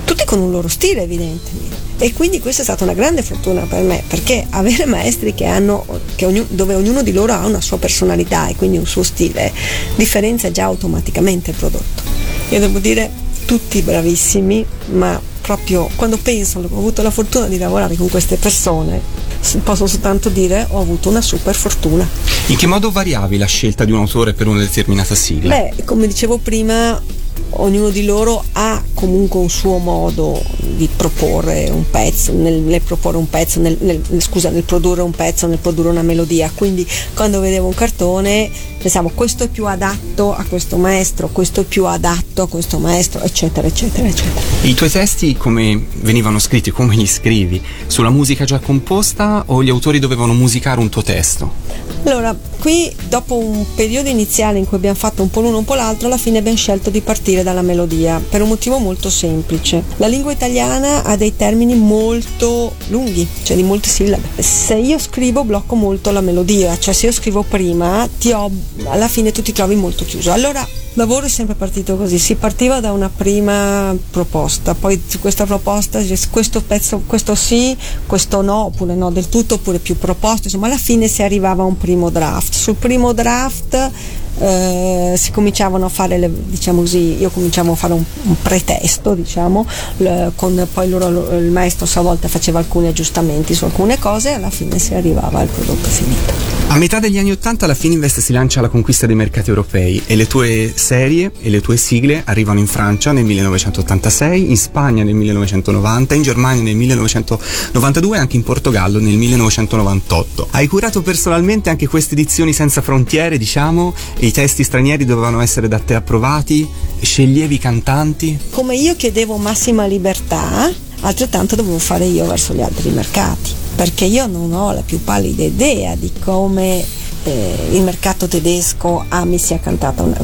tutti con un loro stile evidentemente. E quindi questa è stata una grande fortuna per me, perché avere maestri che hanno, che ognu- dove ognuno di loro ha una sua personalità e quindi un suo stile, differenzia già automaticamente il prodotto. Io devo dire tutti bravissimi, ma proprio quando penso che ho avuto la fortuna di lavorare con queste persone, posso soltanto dire ho avuto una super fortuna. In che modo variavi la scelta di un autore per una determinata sigla? Beh, come dicevo prima, ognuno di loro ha comunque un suo modo di proporre un pezzo, nel, nel proporre un pezzo, nel, nel- scusa, nel produrre un pezzo, nel produrre una melodia. Quindi quando vedevo un cartone pensavo questo è più adatto a questo maestro, questo è più adatto a questo maestro, eccetera, eccetera, eccetera. I tuoi testi come venivano scritti, come li scrivi? Sulla musica già composta o gli autori dovevano musicare un tuo testo? Allora, qui dopo un periodo iniziale in cui abbiamo fatto un po' l'uno un po' l'altro, alla fine abbiamo scelto di partire dalla melodia per un motivo molto semplice. La lingua italiana ha dei termini molto lunghi, cioè di molte sillabe. Se io scrivo blocco molto la melodia, cioè se io scrivo prima, ti ho, alla fine tu ti trovi molto chiuso. Allora lavoro è sempre partito così, si partiva da una prima proposta, poi su questa proposta questo pezzo, questo sì, questo no, oppure no del tutto, oppure più proposte, insomma alla fine si arrivava a un primo draft. Sul primo draft eh, si cominciavano a fare, le, diciamo così, io cominciavo a fare un, un pretesto, diciamo, l- con poi loro, il maestro a sua volta faceva alcuni aggiustamenti su alcune cose e alla fine si arrivava al prodotto finito. A metà degli anni Ottanta la Fininvest si lancia alla conquista dei mercati europei e le tue serie e le tue sigle arrivano in Francia nel 1986, in Spagna nel 1990, in Germania nel 1992 e anche in Portogallo nel 1998. Hai curato personalmente anche queste edizioni senza frontiere, diciamo, e i testi stranieri dovevano essere da te approvati? Sceglievi i cantanti? Come io chiedevo massima libertà, altrettanto dovevo fare io verso gli altri mercati, perché io non ho la più pallida idea di come eh, il mercato tedesco ami sia cantata una,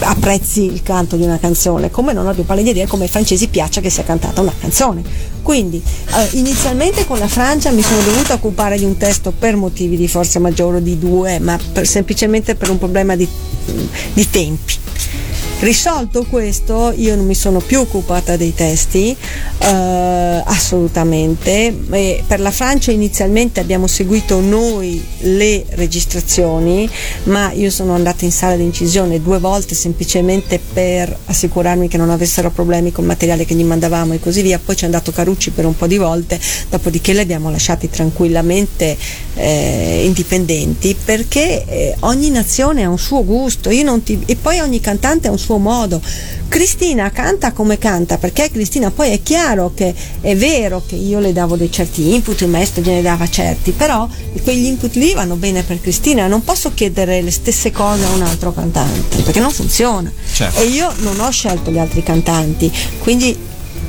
apprezzi il canto di una canzone, come non ho la più pallida idea come ai francesi piaccia che sia cantata una canzone. Quindi eh, inizialmente con la Francia mi sono dovuta occupare di un testo per motivi di forza maggiore di due, ma per- semplicemente per un problema di, di tempi. Risolto questo, io non mi sono più occupata dei testi, eh, assolutamente. E per la Francia inizialmente abbiamo seguito noi le registrazioni, ma io sono andata in sala di incisione due volte semplicemente per assicurarmi che non avessero problemi col materiale che gli mandavamo e così via. Poi ci è andato Carucci per un po' di volte, dopodiché li abbiamo lasciati tranquillamente eh, indipendenti perché eh, ogni nazione ha un suo gusto ti- e poi ogni cantante ha un suo modo. Cristina canta come canta perché Cristina poi è chiaro che è vero che io le davo dei certi input, il maestro gliene dava certi, però quegli input lì vanno bene per Cristina, non posso chiedere le stesse cose a un altro cantante perché non funziona. Certo. E io non ho scelto gli altri cantanti, quindi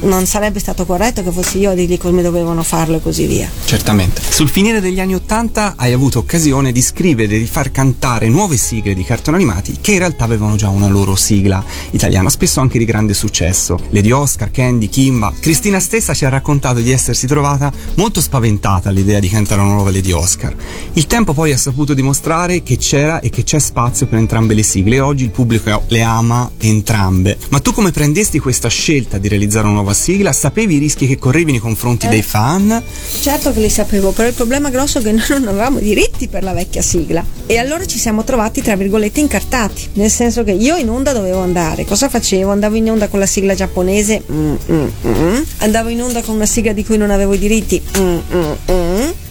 non sarebbe stato corretto che fossi io a dirgli come dovevano farlo e così via. Certamente. Sul finire degli anni Ottanta hai avuto occasione di scrivere e di far cantare nuove sigle di cartoni animati che in realtà avevano già una loro sigla italiana, spesso anche di grande successo. Lady Oscar, Candy, Kimba. Cristina stessa ci ha raccontato di essersi trovata molto spaventata all'idea di cantare una nuova Lady Oscar. Il tempo poi ha saputo dimostrare che c'era e che c'è spazio per entrambe le sigle e oggi il pubblico le ama entrambe. Ma tu come prendesti questa scelta di realizzare una nuova sigla? Sapevi i rischi che correvi nei confronti Eh. dei fan? Certo che li sapevo, però il problema grosso è che noi non avevamo diritti per la vecchia sigla. E allora ci siamo trovati, tra virgolette, incartati. Nel senso che io in onda dovevo andare. Cosa facevo? Andavo in onda con la sigla giapponese, mm, mm, mm. andavo in onda con una sigla di cui non avevo i diritti,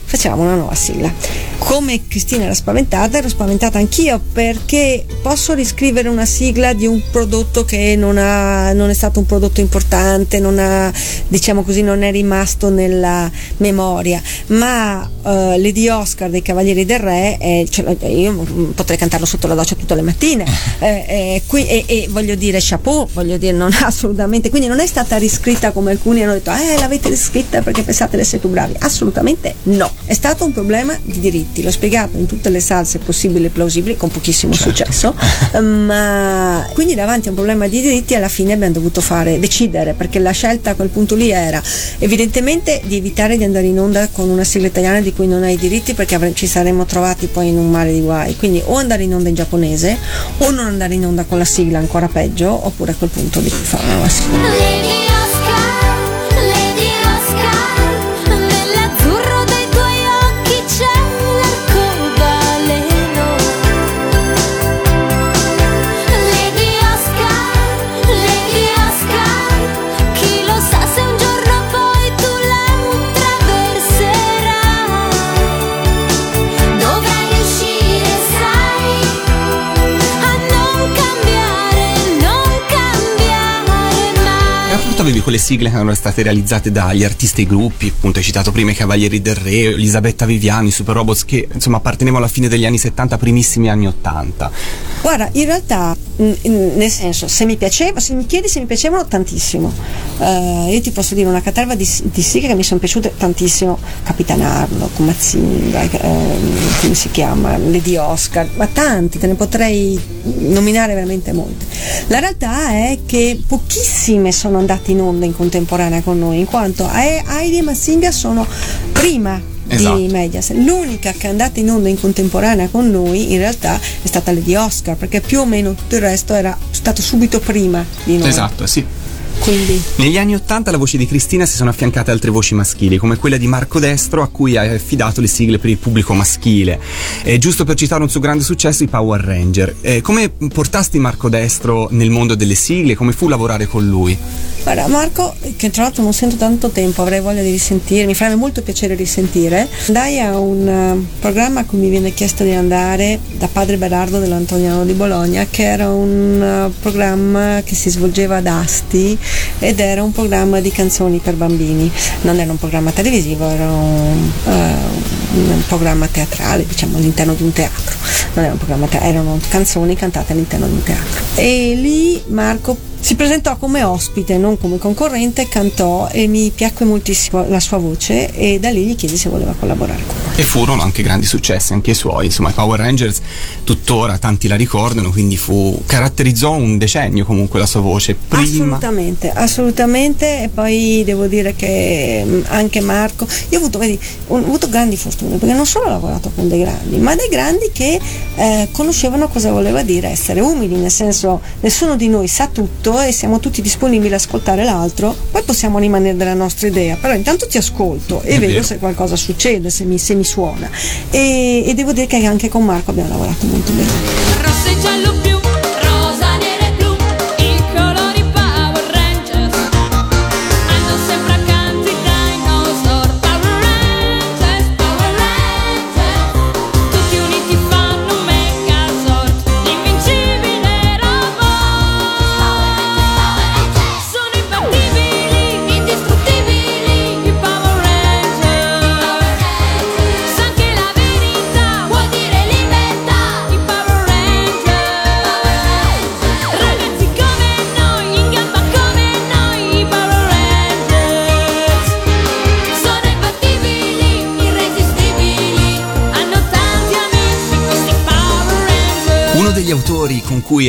facevamo una nuova sigla. Come Cristina era spaventata, ero spaventata anch'io perché posso riscrivere una sigla di un prodotto che non, ha, non è stato un prodotto importante, non ha, diciamo così, non è rimasto nella memoria, ma eh, Lady Oscar dei Cavalieri del Re, ce l'ho- io potrei cantarlo sotto la doccia tutte le mattine, eh, eh, qui- e, e voglio dire chapeau, voglio dire non assolutamente, quindi non è stata riscritta come alcuni hanno detto, eh l'avete riscritta perché pensate di essere più bravi, assolutamente no, è stato un problema di diritti, l'ho spiegato in tutte le salse possibili e plausibili con pochissimo successo, ma quindi davanti a un problema di diritti alla fine abbiamo dovuto fare, decidere, perché la scelta a quel punto lì era evidentemente di evitare di andare in onda con una sigla italiana di cui non hai i diritti perché avre- ci saremmo trovati poi in un mare di guai, quindi o andare in onda in giapponese o non andare in onda con la sigla ancora peggio oppure a quel punto di fare una sigla. Soprattutto avevi quelle sigle che erano state realizzate dagli artisti e gruppi, appunto hai citato prima i Cavalieri del Re, Elisabetta Viviani, Super Robots che insomma appartenevano alla fine degli anni 70, primissimi anni 80. Guarda, in realtà, nel senso, se mi piaceva, se mi chiedi se mi piacevano tantissimo, Eh, io ti posso dire una caterva di, di sigle che mi sono piaciute tantissimo, Capitan Harlock, Mazinga, ehm, come si chiama, Lady Oscar, ma tanti, te ne potrei nominare veramente molte. La realtà è che pochissime sono andate in onda in contemporanea con noi, in quanto Heidi e Mazinga sono prima Esatto. di Mediaset. L'unica che è andata in onda in contemporanea con noi in realtà è stata Lady Oscar, perché più o meno tutto il resto era stato subito prima di noi. Esatto, sì. Quindi Negli anni 80 alla voce di Cristina si sono affiancate altre voci maschili, come quella di Marco Destro, a cui ha affidato le sigle per il pubblico maschile. E giusto per citare un suo grande successo, i Power Ranger. Eh, come portasti Marco Destro nel mondo delle sigle? Come fu lavorare con lui? Guarda, Marco, che tra l'altro non sento tanto tempo, avrei voglia di risentire, mi farebbe molto piacere risentire. Andai a un eh, programma a cui mi viene chiesto di andare da padre Berardo dell'Antoniano di Bologna, che era un eh, programma che si svolgeva ad Asti ed era un programma di canzoni per bambini. Non era un programma televisivo, era un, eh, un programma teatrale, diciamo all'interno di un teatro. Non era un programma teatrale, erano canzoni cantate all'interno di un teatro. E lì Marco si presentò come ospite, non come concorrente, cantò e mi piacque moltissimo la sua voce e da lì gli chiesi se voleva collaborare con noi. E furono anche grandi successi, anche i suoi. Insomma, i Power Rangers tuttora tanti la ricordano, quindi fu, caratterizzò un decennio comunque la sua voce. Prima. Assolutamente, assolutamente e poi devo dire che mh, anche Marco, io ho avuto, vedi, ho avuto grandi fortune perché non solo ho lavorato con dei grandi, ma dei grandi che eh, conoscevano cosa voleva dire essere umili, nel senso nessuno di noi sa tutto e siamo tutti disponibili ad ascoltare l'altro, poi possiamo rimanere della nostra idea, però intanto ti ascolto e È vedo vero. se qualcosa succede, se mi, se mi suona e, e devo dire che anche con Marco abbiamo lavorato molto bene.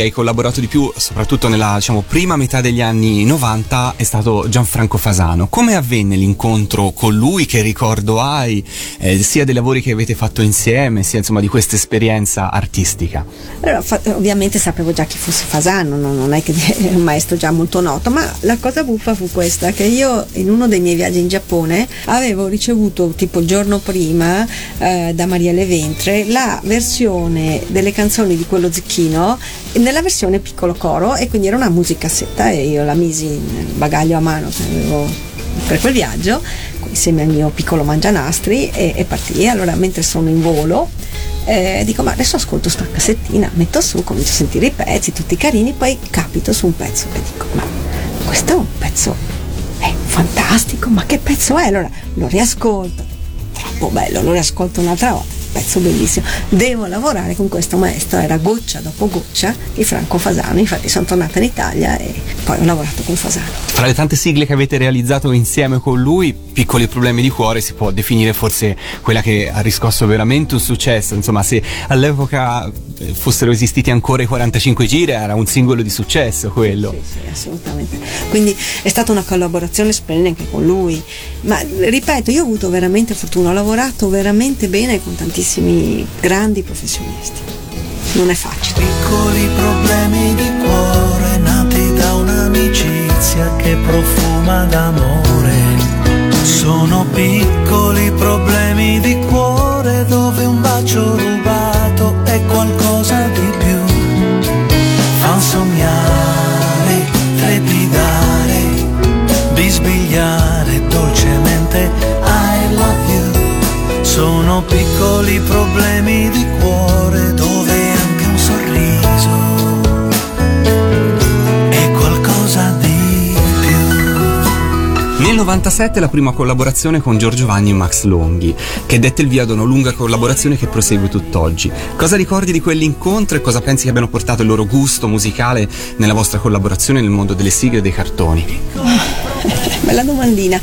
Hai collaborato di più, soprattutto nella diciamo, prima metà degli anni 90, è stato Gianfranco Fasano. Come avvenne l'incontro con lui? Che ricordo hai, eh, sia dei lavori che avete fatto insieme, sia insomma di questa esperienza artistica? Allora, fa- ovviamente sapevo già chi fosse Fasano, non, non è che è un maestro già molto noto, ma la cosa buffa fu questa, che io in uno dei miei viaggi in Giappone avevo ricevuto tipo il giorno prima eh, da Marielle Ventre la versione delle canzoni di quello Zecchino nella versione piccolo coro e quindi era una musicassetta e io la misi nel bagaglio a mano che avevo per quel viaggio insieme al mio piccolo mangianastri e, e partì. Allora mentre sono in volo eh, dico ma adesso ascolto sta cassettina, metto su, comincio a sentire i pezzi, tutti carini, poi capito su un pezzo e dico ma questo è un pezzo è fantastico, ma che pezzo è? Allora lo riascolto, troppo bello, lo riascolto un'altra volta. Pezzo bellissimo, devo lavorare con questo maestro, era goccia dopo goccia di Franco Fasano. Infatti, sono tornata in Italia e poi ho lavorato con Fasano. Fra le tante sigle che avete realizzato insieme con lui, Piccoli problemi di cuore si può definire forse quella che ha riscosso veramente un successo. Insomma, se all'epoca eh, fossero esistiti ancora i 45 giri, era un singolo di successo quello. Sì, sì, assolutamente. Quindi è stata una collaborazione splendida anche con lui. Ma ripeto, io ho avuto veramente fortuna, ho lavorato veramente bene con tantissimi grandi professionisti. Non è facile. Piccoli problemi di cuore nati da un'amicizia che profuma d'amore. Sono piccoli problemi di cuore dove un bacio rubato è qualcosa di più. Fan sognare, trepidare, bisbigliare dolcemente I love you. Sono piccoli problemi di cuore dove anche un sorriso è qualcosa di più. 97 la prima collaborazione con Giorgio Vanni e Max Longhi, che dette il via ad una lunga collaborazione che prosegue tutt'oggi. Cosa ricordi di quell'incontro e cosa pensi che abbiano portato il loro gusto musicale nella vostra collaborazione nel mondo delle sigle e dei cartoni? Bella domandina.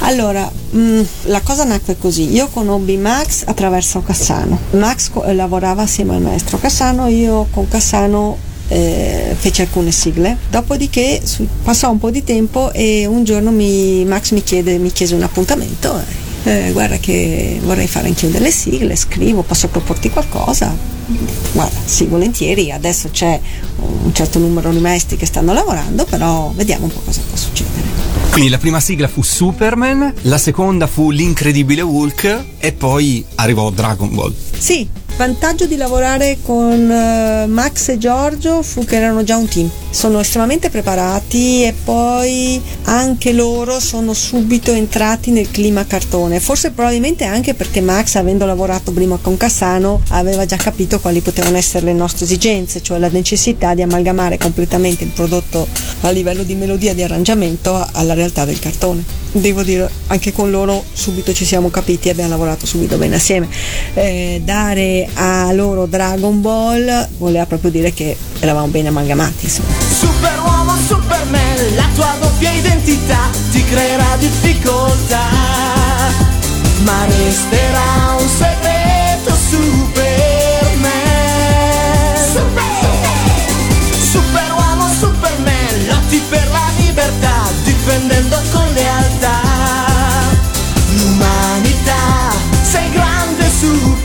Allora, mh, la cosa nacque così. Io conobbi Max attraverso Cassano. Max co- eh, lavorava assieme al maestro Cassano, io con Cassano eh, feci alcune sigle. Dopodiché su- passò un po' di tempo e un giorno mi- Max mi, chiede, mi chiese un appuntamento. eh, guarda che vorrei fare anch'io delle sigle, scrivo, posso proporti qualcosa? Guarda, sì, volentieri, adesso c'è un certo numero di maestri che stanno lavorando, però vediamo un po' cosa può succedere. Quindi la prima sigla fu Superman, la seconda fu L'incredibile Hulk e poi arrivò Dragon Ball. Sì, vantaggio di lavorare con eh, Max e Giorgio fu che erano già un team. Sono estremamente preparati e poi anche loro sono subito entrati nel clima cartone. Forse probabilmente anche perché Max, avendo lavorato prima con Cassano, aveva già capito quali potevano essere le nostre esigenze, cioè la necessità di amalgamare completamente il prodotto a livello di melodia e di arrangiamento alla realtà del cartone. Devo dire, anche con loro subito ci siamo capiti e abbiamo lavorato subito bene assieme. Eh, dare a loro Dragon Ball voleva proprio dire che eravamo bene amalgamati. Insomma. Superuomo, Superman, la tua doppia identità ti creerà difficoltà, ma resterà un segreto Superman. Superuomo, Superman, lotti per la libertà, difendendo con lealtà grande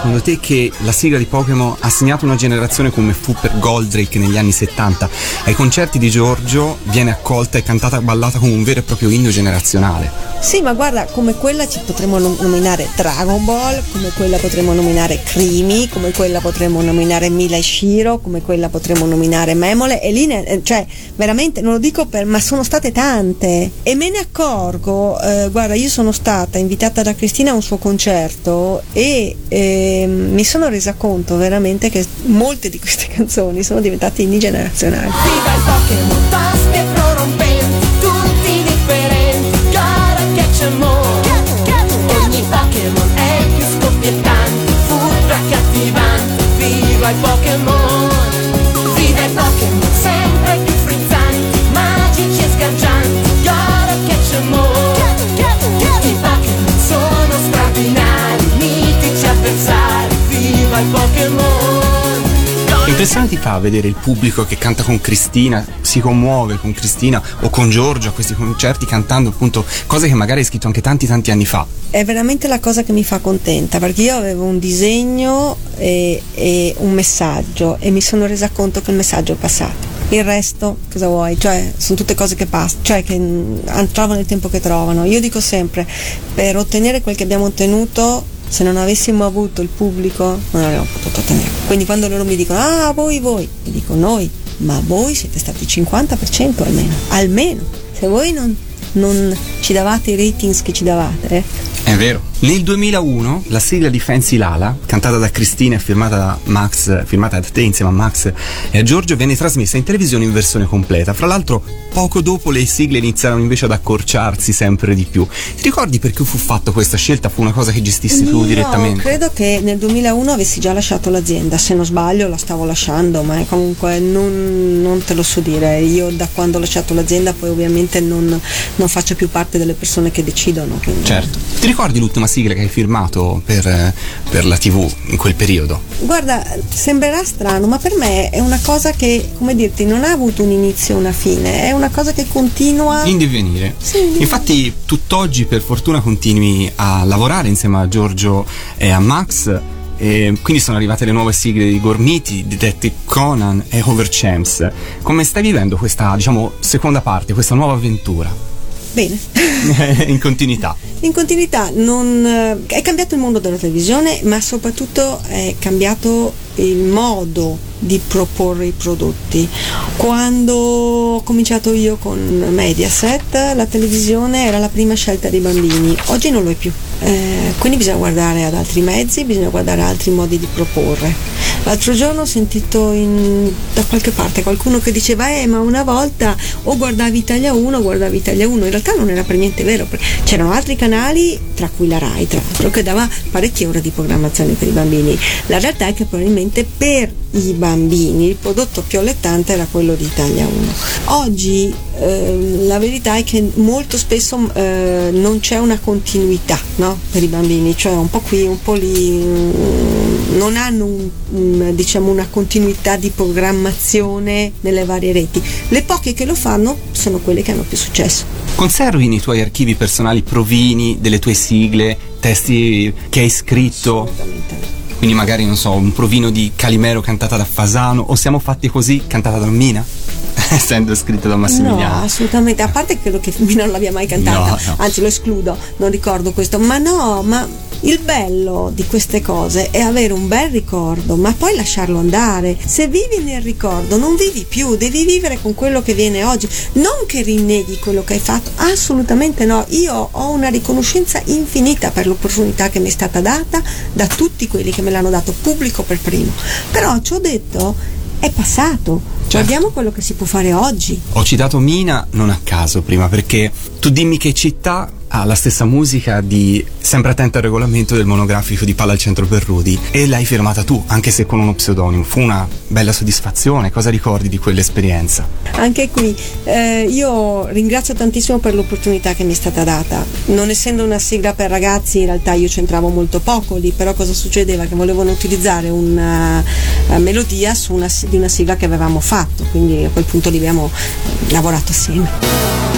secondo te che la sigla di Pokémon ha segnato una generazione come fu per Goldrake negli anni 70? Ai concerti di Giorgio viene accolta e cantata e ballata come un vero e proprio inno generazionale. Sì, ma guarda, come quella ci potremmo nom- nominare Dragon Ball, come quella potremmo nominare Crimi, come quella potremmo nominare Mila e Shiro, come quella potremmo nominare Memole, e lì, eh, cioè, veramente, non lo dico per, ma sono state tante. E me ne accorgo, eh, guarda, io sono stata invitata da Cristina a un suo concerto e ehm, mi sono resa conto veramente che molte di queste canzoni sono diventate inni generazionali. Viva il Pokémon, tasti e prorompenti, tutti differenti, gara and more. Ogni Pokémon è più scoppiettante, accattivante. Viva il Pokémon, viva il Pokémon, sempre avversari. Viva il Pokémon. Ti fa vedere il pubblico che canta con Cristina, si commuove con Cristina o con Giorgio a questi concerti cantando appunto cose che magari hai scritto anche tanti tanti anni fa? è veramente la cosa che mi fa contenta perché io avevo un disegno e, e un messaggio e mi sono resa conto che il messaggio è passato. Il resto, cosa vuoi? Cioè, sono tutte cose che passano, cioè che mm, trovano il tempo che trovano. Io dico sempre, per ottenere quel che abbiamo ottenuto, se non avessimo avuto il pubblico, non avremmo potuto ottenere. Quindi quando loro mi dicono, ah, voi, voi, io dico noi, ma voi siete stati il 50% almeno, almeno. Se voi non, non ci davate i ratings che ci davate, È vero. Nel 2001 la sigla di Fancy Lala, cantata da Cristina e firmata da Max, firmata da te insieme a Max e a Giorgio, venne trasmessa in televisione in versione completa. Fra l'altro, poco dopo le sigle iniziarono invece ad accorciarsi sempre di più. Ti ricordi perché fu fatta questa scelta? Fu una cosa che gestissi tu Io direttamente? credo che nel 2001 avessi già lasciato l'azienda, se non sbaglio la stavo lasciando, ma comunque non, non te lo so dire. Io da quando ho lasciato l'azienda poi ovviamente non, non faccio più parte delle persone che decidono. quindi- Certo. Ti ricordi l'ultima sigla che hai firmato per, eh, per la TV in quel periodo? Guarda, sembrerà strano, ma per me è una cosa che, come dirti, non ha avuto un inizio e una fine, è una cosa che continua. In divenire. Sì, in divenire. Infatti, tutt'oggi per fortuna continui a lavorare insieme a Giorgio e a Max. E quindi sono arrivate le nuove sigle di Gormiti, Detective Conan e Overchamps. Come stai vivendo questa, diciamo, seconda parte, questa nuova avventura? Bene. in continuità. In continuità non, eh, è cambiato il mondo della televisione, ma soprattutto è cambiato il modo di proporre i prodotti. Quando ho cominciato io con Mediaset, la televisione era la prima scelta dei bambini, oggi non lo è più. Eh, quindi bisogna guardare ad altri mezzi, bisogna guardare altri modi di proporre. L'altro giorno ho sentito in- da qualche parte qualcuno che diceva eh ma una volta o guardavi Italia 1 o guardavi Italia 1, in realtà non era per niente vero, c'erano altri canali, tra cui la RAI, tra l'altro, che dava parecchie ore di programmazione per i bambini. La realtà è che probabilmente per i bambini il prodotto più allettante era quello di Italia 1. Oggi ehm, la verità è che molto spesso eh, non c'è una continuità no? per i bambini, cioè un po' qui, un po' lì, mm, non hanno un- diciamo, una continuità di programmazione nelle varie reti. Le poche che lo fanno sono quelle che hanno più successo. Conservi nei tuoi archivi personali provini delle tue sigle, testi che hai scritto? Assolutamente. Quindi magari, non so, un provino di Calimero cantata da Fasano o Siamo fatti così cantata da Mina? Essendo scritto da No, Massimiliano. assolutamente, a parte credo che Mina non l'abbia mai cantata, No, no. anzi lo escludo, non ricordo questo, ma no, ma il bello di queste cose è avere un bel ricordo, ma poi lasciarlo andare. Se vivi nel ricordo, non vivi più, devi vivere con quello che viene oggi, non che rinneghi quello che hai fatto, assolutamente no. Io ho una riconoscenza infinita per l'opportunità che mi è stata data da tutti quelli che me l'hanno dato, pubblico per primo. Però ci ho detto, è passato. Guardiamo quello che si può fare oggi. Ho citato Mina non a caso prima perché tu dimmi che città ha la stessa musica di Sempre attento al regolamento del monografico di Palla al centro per Rudy e l'hai firmata tu, anche se con uno pseudonimo. Fu una bella soddisfazione. Cosa ricordi di quell'esperienza? Anche qui eh, io ringrazio tantissimo per l'opportunità che mi è stata data. Non essendo una sigla per ragazzi, in realtà io c'entravo molto poco lì, però cosa succedeva? Che volevano utilizzare una eh, melodia su una, di una sigla che avevamo fatto, quindi a quel punto lì abbiamo lavorato assieme.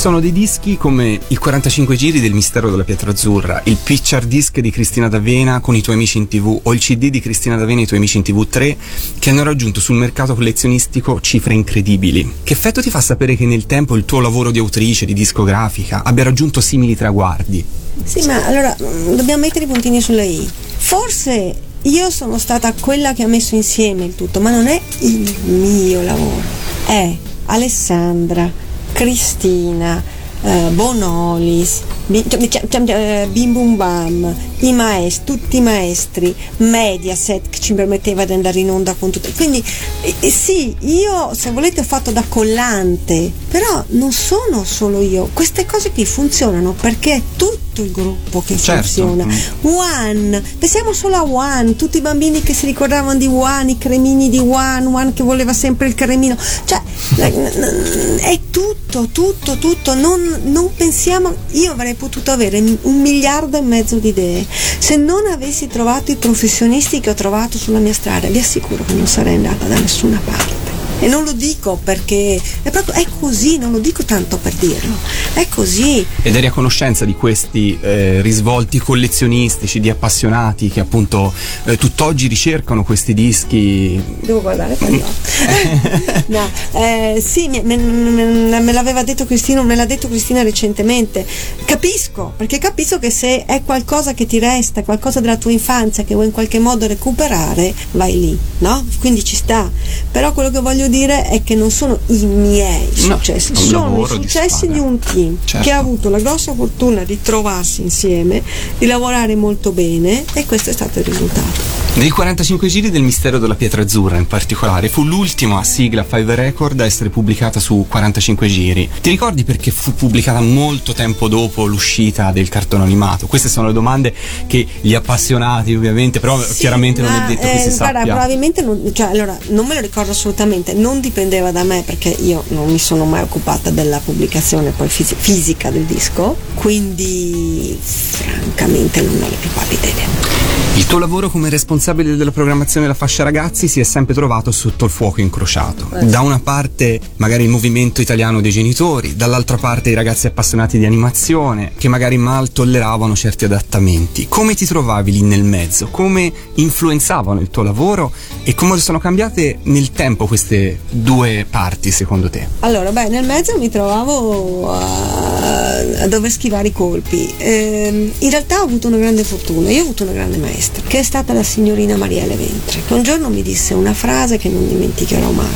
Sono dei dischi come i 45 giri del mistero della pietra azzurra, il picture disc di Cristina D'Avena con i tuoi amici in tv o il CD di Cristina D'Avena e i tuoi amici in tv 3 che hanno raggiunto sul mercato collezionistico cifre incredibili. Che effetto ti fa sapere che nel tempo il tuo lavoro di autrice, di discografica abbia raggiunto simili traguardi? Sì, ma allora mm, dobbiamo mettere i puntini sulle i. Forse io sono stata quella che ha messo insieme il tutto, ma non è il mio lavoro. È Alessandra, Cristina, eh, Bonolis, cioè, eh, Bim Bum Bam, i maestri, tutti i maestri, Mediaset che ci permetteva di andare in onda con tutto. Quindi eh, eh, sì, io se volete ho fatto da collante, però non sono solo io. Queste cose qui funzionano perché è tutto il gruppo che Certo. funziona. One, pensiamo solo a One, tutti i bambini che si ricordavano di One, i cremini di One, One che voleva sempre il cremino, cioè è tutto tutto, tutto, tutto, non, pensiamo, io avrei potuto avere un miliardo e mezzo di idee, se non avessi trovato i professionisti che ho trovato sulla mia strada, vi assicuro che non sarei andata da nessuna parte. E non lo dico perché è proprio è così, non lo dico tanto per dirlo, è così. Ed eri a conoscenza di questi eh, risvolti collezionistici di appassionati che appunto eh, tutt'oggi ricercano questi dischi. Devo guardare per occhi. no, eh, sì, me, me- me- me l'aveva detto Cristina, me l'ha detto Cristina recentemente. Capisco, perché capisco che se è qualcosa che ti resta, qualcosa della tua infanzia che vuoi in qualche modo recuperare, vai lì, no? Quindi ci sta. Però quello che voglio dire è che non sono i miei No, successi, un sono i di successi squadra. di un team Certo. che ha avuto la grossa fortuna di trovarsi insieme, di lavorare molto bene e questo è stato il risultato. Nei 45 giri del mistero della pietra azzurra in particolare fu l'ultima sigla Five Record a essere pubblicata su 45 giri. Ti ricordi perché fu pubblicata molto tempo dopo l'uscita del cartone animato? Queste sono le domande che gli appassionati ovviamente, però chiaramente non Ma, è detto che eh, si guarda, sappia. probabilmente non, cioè, allora, non me lo ricordo assolutamente, non dipendeva da me perché io non mi sono mai occupata della pubblicazione poi fisi- fisica del disco, quindi francamente non ho la più pallida idea. Il tuo lavoro come responsabile della programmazione della fascia ragazzi si è sempre trovato sotto il fuoco incrociato. Da una parte magari il movimento italiano dei genitori, dall'altra parte i ragazzi appassionati di animazione che magari mal tolleravano certi adattamenti. Come ti trovavi lì nel mezzo? Come influenzavano il tuo lavoro e come sono cambiate nel tempo queste due parti secondo te? Allora, beh, nel mezzo mi trovavo a, a dover schivare i colpi. Ehm, in realtà ho avuto una grande fortuna, io ho avuto una grande maestra, che è stata la signorina Marielle Ventre, che un giorno mi disse una frase che non dimenticherò mai.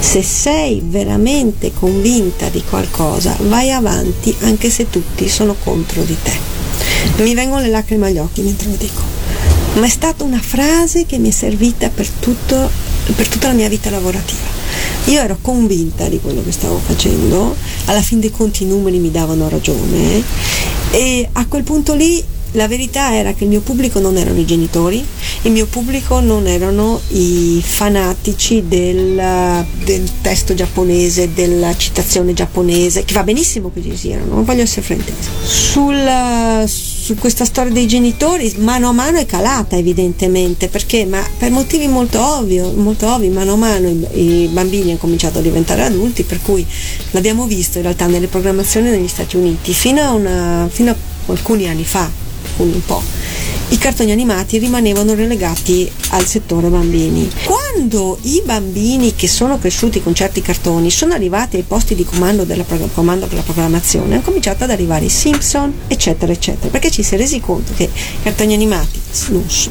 Se sei veramente convinta di qualcosa, vai avanti anche se tutti sono contro di te. Mi vengono le lacrime agli occhi mentre lo dico. Ma è stata una frase che mi è servita per, tutto, per tutta la mia vita lavorativa. Io ero convinta di quello che stavo facendo, alla fin dei conti i numeri mi davano ragione e a quel punto lì la verità era che il mio pubblico non erano i genitori, il mio pubblico non erano i fanatici del, del testo giapponese, della citazione giapponese, che va benissimo che ci siano, non voglio essere fraintesa. Sul, su questa storia dei genitori mano a mano è calata evidentemente perché ma per motivi molto ovvio, molto ovvi mano a mano i, i bambini hanno cominciato a diventare adulti per cui l'abbiamo visto in realtà nelle programmazioni negli Stati Uniti fino a, una, fino a alcuni anni fa alcuni un po' i cartoni animati rimanevano relegati al settore bambini. Quando i bambini che sono cresciuti con certi cartoni sono arrivati ai posti di comando della, comando della programmazione, hanno cominciato ad arrivare i Simpson, eccetera, eccetera, perché ci si è resi conto che i cartoni animati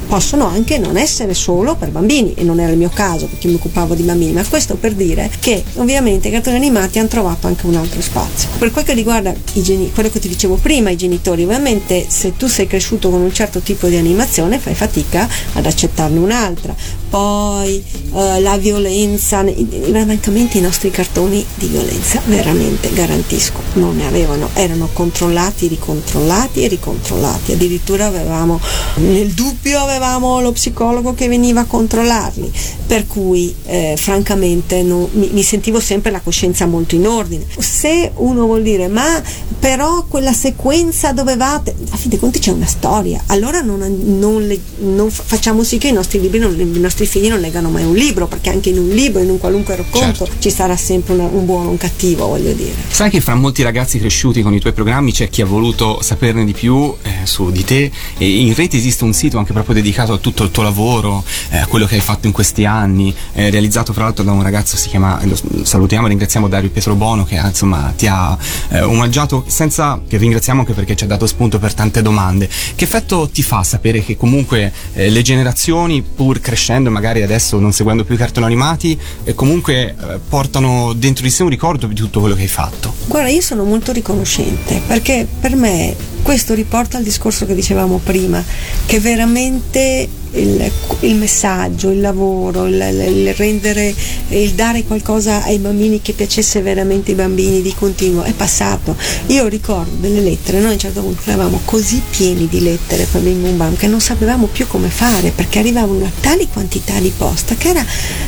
possono anche non essere solo per bambini, e non era il mio caso perché mi occupavo di bambini, ma questo per dire che ovviamente i cartoni animati hanno trovato anche un altro spazio. Per quel che riguarda geni- quello che ti dicevo prima, i genitori, ovviamente se tu sei cresciuto con un certo tipo di animazione fai fatica ad accettarne un'altra. Poi eh, la violenza, francamente i nostri cartoni di violenza veramente garantisco, non ne avevano, erano controllati, ricontrollati e ricontrollati, addirittura avevamo nel dubbio avevamo lo psicologo che veniva a controllarli, per cui eh, francamente non- mi, mi sentivo sempre la coscienza molto in ordine. Se uno vuol dire ma però quella sequenza dovevate, a fin dei conti c'è una storia, allora non, non le- non fa- facciamo sì che i nostri, libri non- i nostri figli non leggano mai un libro, perché anche in un libro, in un qualunque racconto, ci sarà sempre una- un buono un cattivo, voglio dire. Sai che fra molti ragazzi cresciuti con i tuoi programmi c'è chi ha voluto saperne di più eh, su di te e in rete esiste un sito anche proprio dedicato a tutto il tuo lavoro, eh, a quello che hai fatto in questi anni, eh, realizzato fra l'altro da un ragazzo si chiama, lo salutiamo e ringraziamo Dario Pietrobono che ha, insomma ti ha eh, omaggiato senza che ringraziamo anche perché ci ha dato spunto per tante domande. Che effetto ti fa sapere che comunque eh, le generazioni pur crescendo magari adesso non seguendo più i cartoni animati eh, comunque eh, portano dentro di sé un ricordo di tutto quello che hai fatto? Guarda, io sono molto riconoscente perché per me questo riporta al discorso che dicevamo prima, che veramente il, il messaggio, il lavoro, il, il- rendere, il dare qualcosa ai bambini che piacesse veramente ai bambini di continuo, è passato. Io ricordo delle lettere, noi a un certo punto eravamo così pieni di lettere per Bim Bum Bam che non sapevamo più come fare perché arrivavano tali quantità di posta che era,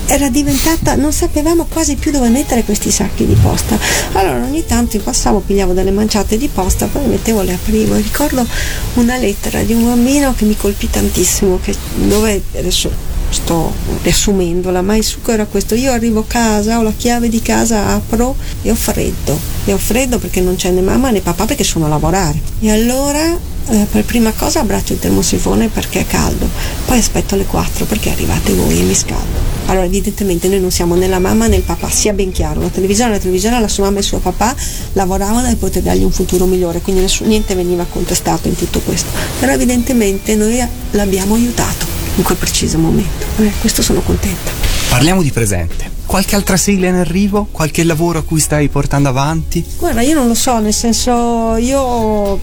era diventata, non sapevamo quasi più dove mettere questi sacchi di posta. Allora ogni tanto passavo, pigliavo delle manciate di posta, poi le mettevo le aprivo. E ricordo una lettera di un bambino che mi colpì tantissimo, che, dove adesso sto riassumendola, ma il succo era questo, io arrivo a casa, ho la chiave di casa, apro e ho freddo, e ho freddo perché non c'è né mamma né papà perché sono a lavorare. E allora eh, per prima cosa abbraccio il termosifone perché è caldo, poi aspetto le 4 perché arrivate voi e mi scaldo. Allora evidentemente noi non siamo né la mamma né il papà, sia ben chiaro, la televisione, la televisione, la sua mamma e il suo papà lavoravano per poter dargli un futuro migliore, quindi nessun- niente veniva contestato in tutto questo. Però evidentemente noi l'abbiamo aiutato in quel preciso momento. Eh, questo sono contenta. Parliamo di presente. Qualche altra sigla in arrivo? Qualche lavoro a cui stai portando avanti? Guarda, io non lo so, nel senso io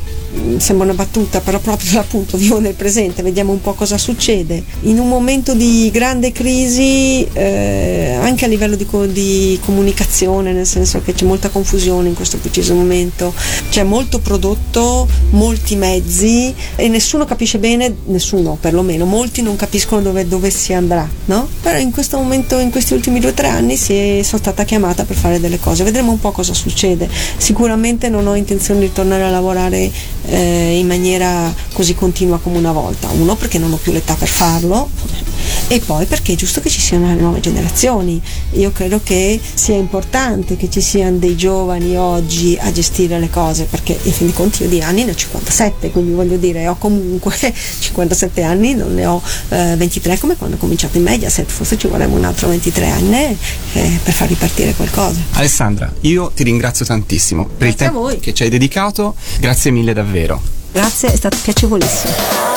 sembra una battuta, però proprio appunto vivo nel presente, vediamo un po' cosa succede. In un momento di grande crisi, eh, anche a livello di, di comunicazione, nel senso che c'è molta confusione in questo preciso momento, c'è molto prodotto, molti mezzi e nessuno capisce bene, nessuno perlomeno, molti non capiscono dove, dove si andrà, no? Però in questo momento, in questi ultimi due o tre anni, è- sono stata chiamata per fare delle cose, vedremo un po' cosa succede. Sicuramente non ho intenzione di tornare a lavorare eh, in maniera così continua come una volta. Uno perché non ho più l'età per farlo e poi perché è giusto che ci siano le nuove generazioni. Io credo che sia importante che ci siano dei giovani oggi a gestire le cose perché in fin dei conti io di anni ne ho 57, quindi voglio dire ho comunque 57 anni, non ne ho eh, 23 come quando ho cominciato in Mediaset, forse ci vorrebbe un altro 23 anni eh, per far ripartire qualcosa. Alessandra, io ti ringrazio tantissimo per il Grazie a tempo che ci hai dedicato. Grazie mille davvero. Grazie, è stato piacevolissimo.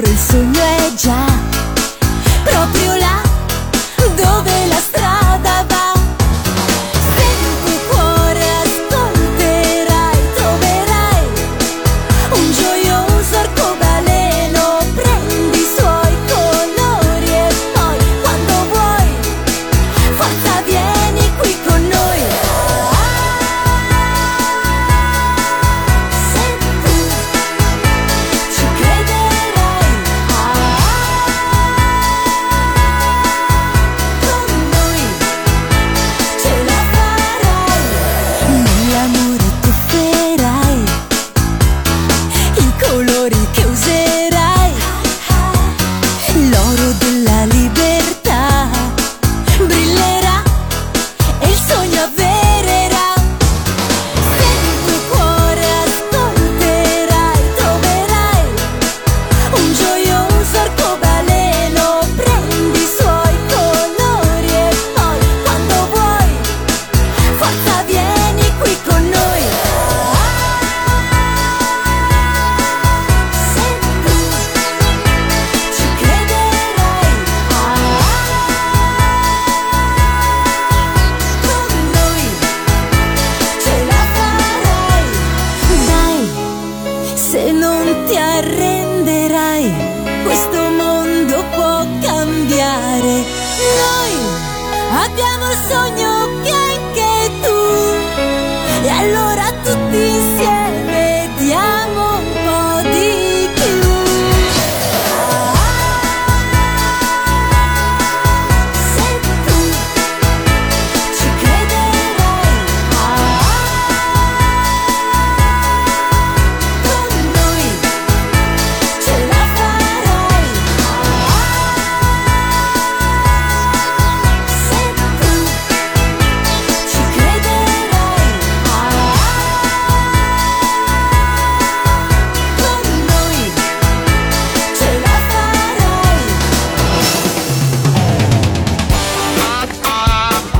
Con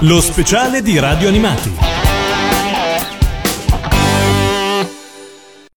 Lo speciale di Radio Animati.